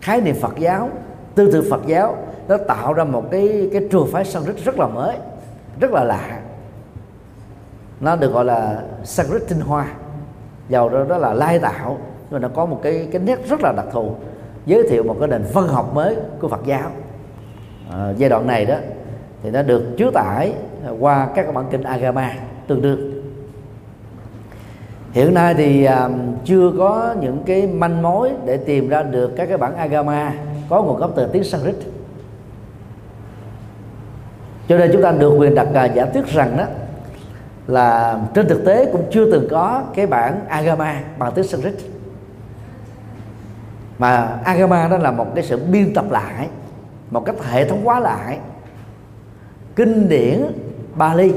khái niệm Phật giáo tư tưởng Phật giáo. Nó tạo ra một cái cái trường phái Sanskrit rất là mới rất là lạ. Nó được gọi là Sanskrit tinh hoa. Giàu đó, đó là lai tạo rồi nó có một cái cái nét rất là đặc thù giới thiệu một cái nền văn học mới của Phật giáo. À, giai đoạn này đó thì nó được chứa tải qua các bản kinh Agama tương đương. Hiện nay thì à, chưa có những cái manh mối để tìm ra được các cái bản Agama có nguồn gốc từ tiếng Sanskrit. Cho nên chúng ta được quyền đặt à, giả thuyết rằng đó là trên thực tế cũng chưa từng có cái bản Agama bằng tiếng Sanskrit mà Agama đó là một cái sự biên tập lại một cách hệ thống hóa lại kinh điển Bali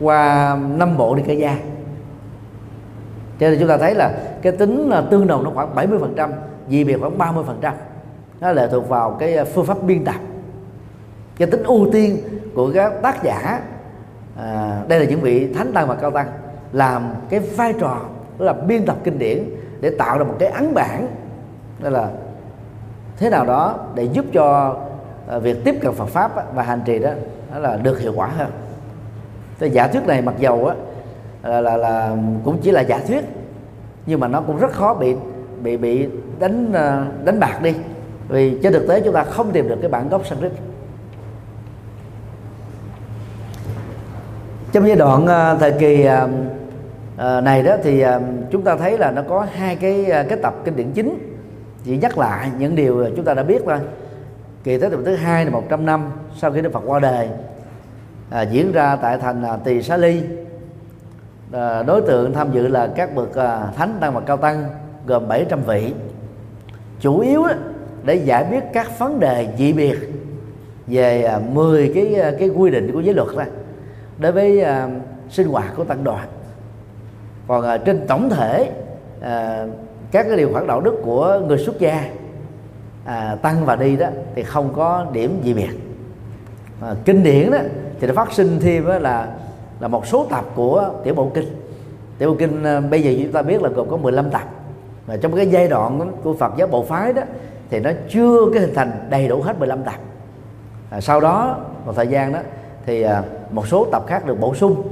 qua năm bộ đi cây gia. Cho nên chúng ta thấy là cái tính là tương đồng nó khoảng 70 phần trăm dị biệt khoảng 30 phần trăm. Nó lệ thuộc vào cái phương pháp biên tập. Cái tính ưu tiên của các tác giả à, đây là những vị thánh tăng và cao tăng làm cái vai trò đó là biên tập kinh điển để tạo ra một cái ấn bản. Đó là thế nào đó để giúp cho à, việc tiếp cận Phật pháp và hành trì đó, đó là được hiệu quả hơn. Cái giả thuyết này mặc dầu á, là, là là cũng chỉ là giả thuyết nhưng mà nó cũng rất khó bị bị bị đánh à, đánh bạc đi. Vì trên thực tế chúng ta không tìm được cái bản gốc Sanskrit. Trong giai đoạn à, thời kỳ Ờ, này đó thì ờ, chúng ta thấy là nó có hai cái ờ, cái tập kinh điển chính. Chỉ nhắc lại những điều chúng ta đã biết thôi. Kỳ thế tập thứ hai là 100 năm sau khi Đức Phật qua đời à, diễn ra tại thành à, Tỳ Xá Ly. À, đối tượng tham dự là các bậc à, thánh tăng và cao tăng gồm 700 vị. Chủ yếu đó, để giải quyết các vấn đề dị biệt về à, 10 cái à, cái quy định của giới luật ra đối với à, sinh hoạt của tăng đoàn còn à, trên tổng thể à, các cái điều khoản đạo đức của người xuất gia à, tăng và đi đó thì không có điểm gì biệt. À, kinh điển đó thì nó phát sinh thêm đó là là một số tập của tiểu bộ kinh. Tiểu bộ kinh à, bây giờ chúng ta biết là gồm có 15 tập. Mà trong cái giai đoạn của Phật giáo bộ phái đó thì nó chưa cái hình thành đầy đủ hết 15 tập. À, sau đó một thời gian đó thì à, một số tập khác được bổ sung.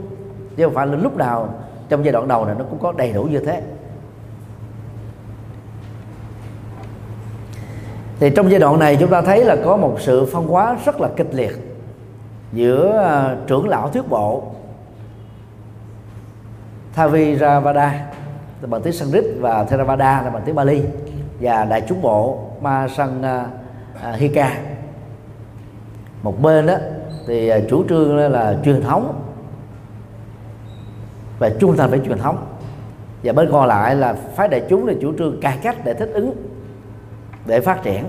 Chứ không phải là lúc nào trong giai đoạn đầu này nó cũng có đầy đủ như thế. Thì trong giai đoạn này chúng ta thấy là có một sự phân hóa rất là kịch liệt giữa à, trưởng lão thuyết bộ, Thaviravada là bằng tiếng Sanskrit, và Theravada là bằng tiếng Bali, và đại chúng bộ, Ma Sang à, à, Hika. Một bên đó thì chủ trương là truyền thống và trung thành với truyền thống. Và bên còn lại là phái đại chúng là chủ trương cải cách để thích ứng để phát triển.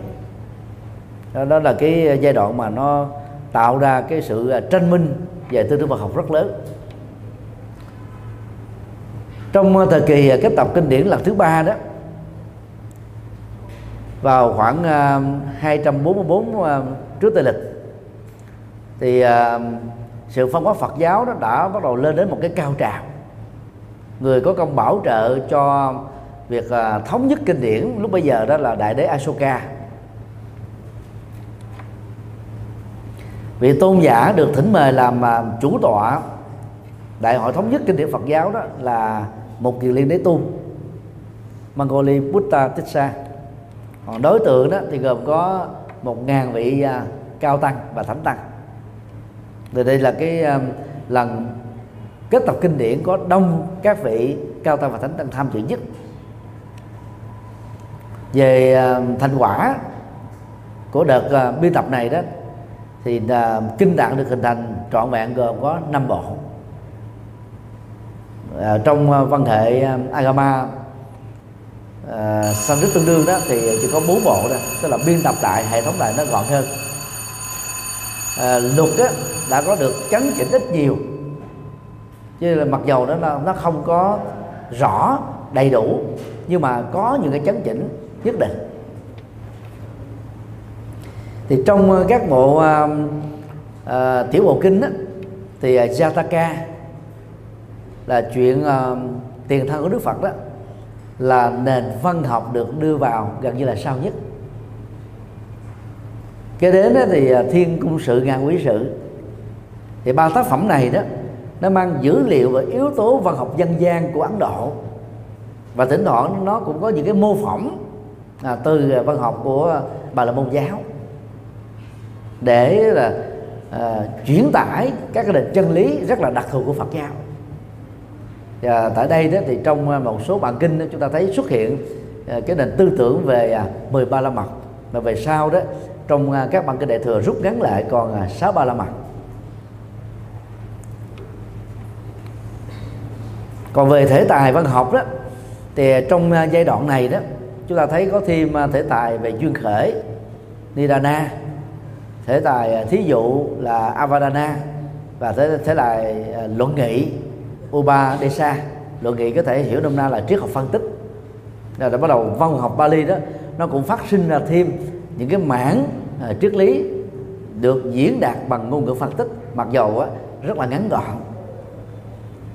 Đó, đó là cái giai đoạn mà nó tạo ra cái sự à, tranh minh về tư tưởng Phật học rất lớn. Trong à, thời kỳ à, kết tập kinh điển lần thứ ba đó vào khoảng 244 trước Tây lịch thì sự phân hóa Phật giáo nó đã bắt đầu lên đến một cái cao trào người có công bảo trợ cho việc à, thống nhất kinh điển lúc bây giờ đó là đại đế Asoka vị tôn giả được thỉnh mời làm à, chủ tọa đại hội thống nhất kinh điển Phật giáo đó là một kiền liên đế tu Mangoli Buddha Tissa còn đối tượng đó thì gồm có một ngàn vị à, cao tăng và thánh tăng. Thì đây là cái lần kết tập kinh điển có đông các vị cao tăng và thánh tăng tham dự nhất. Về à, thành quả của đợt à, biên tập này đó thì à, kinh tạng được hình thành trọn vẹn gồm có năm bộ. Trong văn hệ agama uh, Sanskrit tương đương đó thì chỉ có bốn bộ đó tức là biên tập lại hệ thống lại nó gọn hơn. Luật đó, đã có được chấn chỉnh ít nhiều chứ là mặc dầu nó nó không có rõ đầy đủ nhưng mà có những cái chấn chỉnh nhất định. Thì trong ờ, các bộ uh, uh, tiểu bộ kinh đó, thì Jataka là chuyện uh, tiền thân của Đức Phật đó là nền văn học được đưa vào gần như là sau nhất. Kế đến đó thì thiên cung sự ngàn quý sự. Thì ba tác phẩm này đó nó mang dữ liệu và yếu tố văn học dân gian của Ấn Độ. Và thỉnh thoảng nó cũng có những cái mô phỏng à, từ văn học của bà la môn giáo để là à, chuyển tải các cái định chân lý rất là đặc thù của Phật giáo. Và tại đây đó thì trong một số bản kinh đó, chúng ta thấy xuất hiện à, cái nền tư tưởng về à, 13 la mật. Mà về sau đó trong à, các bản kinh đại thừa rút ngắn lại còn à, sáu ba la mật. Còn về thể tài văn học đó thì trong à, giai đoạn này đó chúng ta thấy có thêm à, thể tài về duyên khởi nidana thể tài à, thí dụ là avadana và thế thế là luận nghị Upadesa. Luận nghị có thể hiểu nôm na là triết học phân tích. Rồi đã bắt đầu văn học Bali đó nó cũng phát sinh ra thêm những cái mảng triết lý được diễn đạt bằng ngôn ngữ phân tích mặc dầu á, rất là ngắn gọn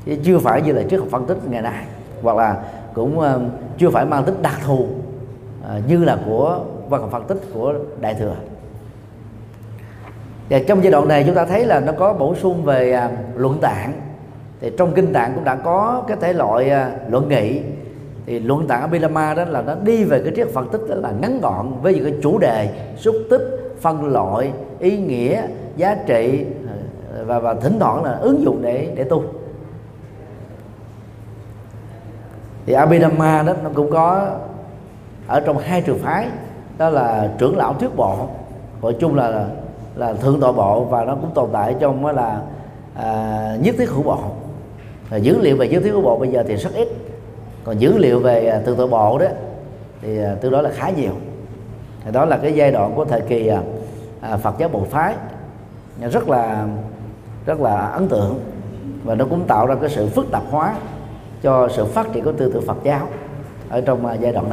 chứ chưa phải như là triết học phân tích ngày nay. Hoặc là cũng ờ, chưa phải mang tính đặc thù ờ, như là của văn học phân tích của đại thừa. Và trong giai đoạn này chúng ta thấy là nó có bổ sung về ờ, luận tạng. Thì trong kinh tạng cũng đã có cái thể loại luận nghị. Thì luận tạng Abhidhamma đó là nó đi về cái triết phân tích đó là ngắn gọn với những cái chủ đề xúc tích, phân loại, ý nghĩa, giá trị và và thỉnh thoảng là ứng dụng để để tu. Thì Abhidhamma đó nó cũng có ở trong hai trường phái. Đó là trưởng lão thuyết bộ gọi chung là là thượng tọa bộ và nó cũng tồn tại trong đó là à, nhất thiết hữu bộ. Và dữ liệu về nhất thiết hữu bộ bây giờ thì rất ít. Còn dữ liệu về à, thượng tọa bộ đó thì từ tương đối là khá nhiều. Thì đó là cái giai đoạn của thời kỳ à, à Phật giáo bộ phái. Rất là rất là ấn tượng. Và nó cũng tạo ra cái sự phức tạp hóa cho sự phát triển của tư tưởng Phật giáo ở trong à, giai đoạn này.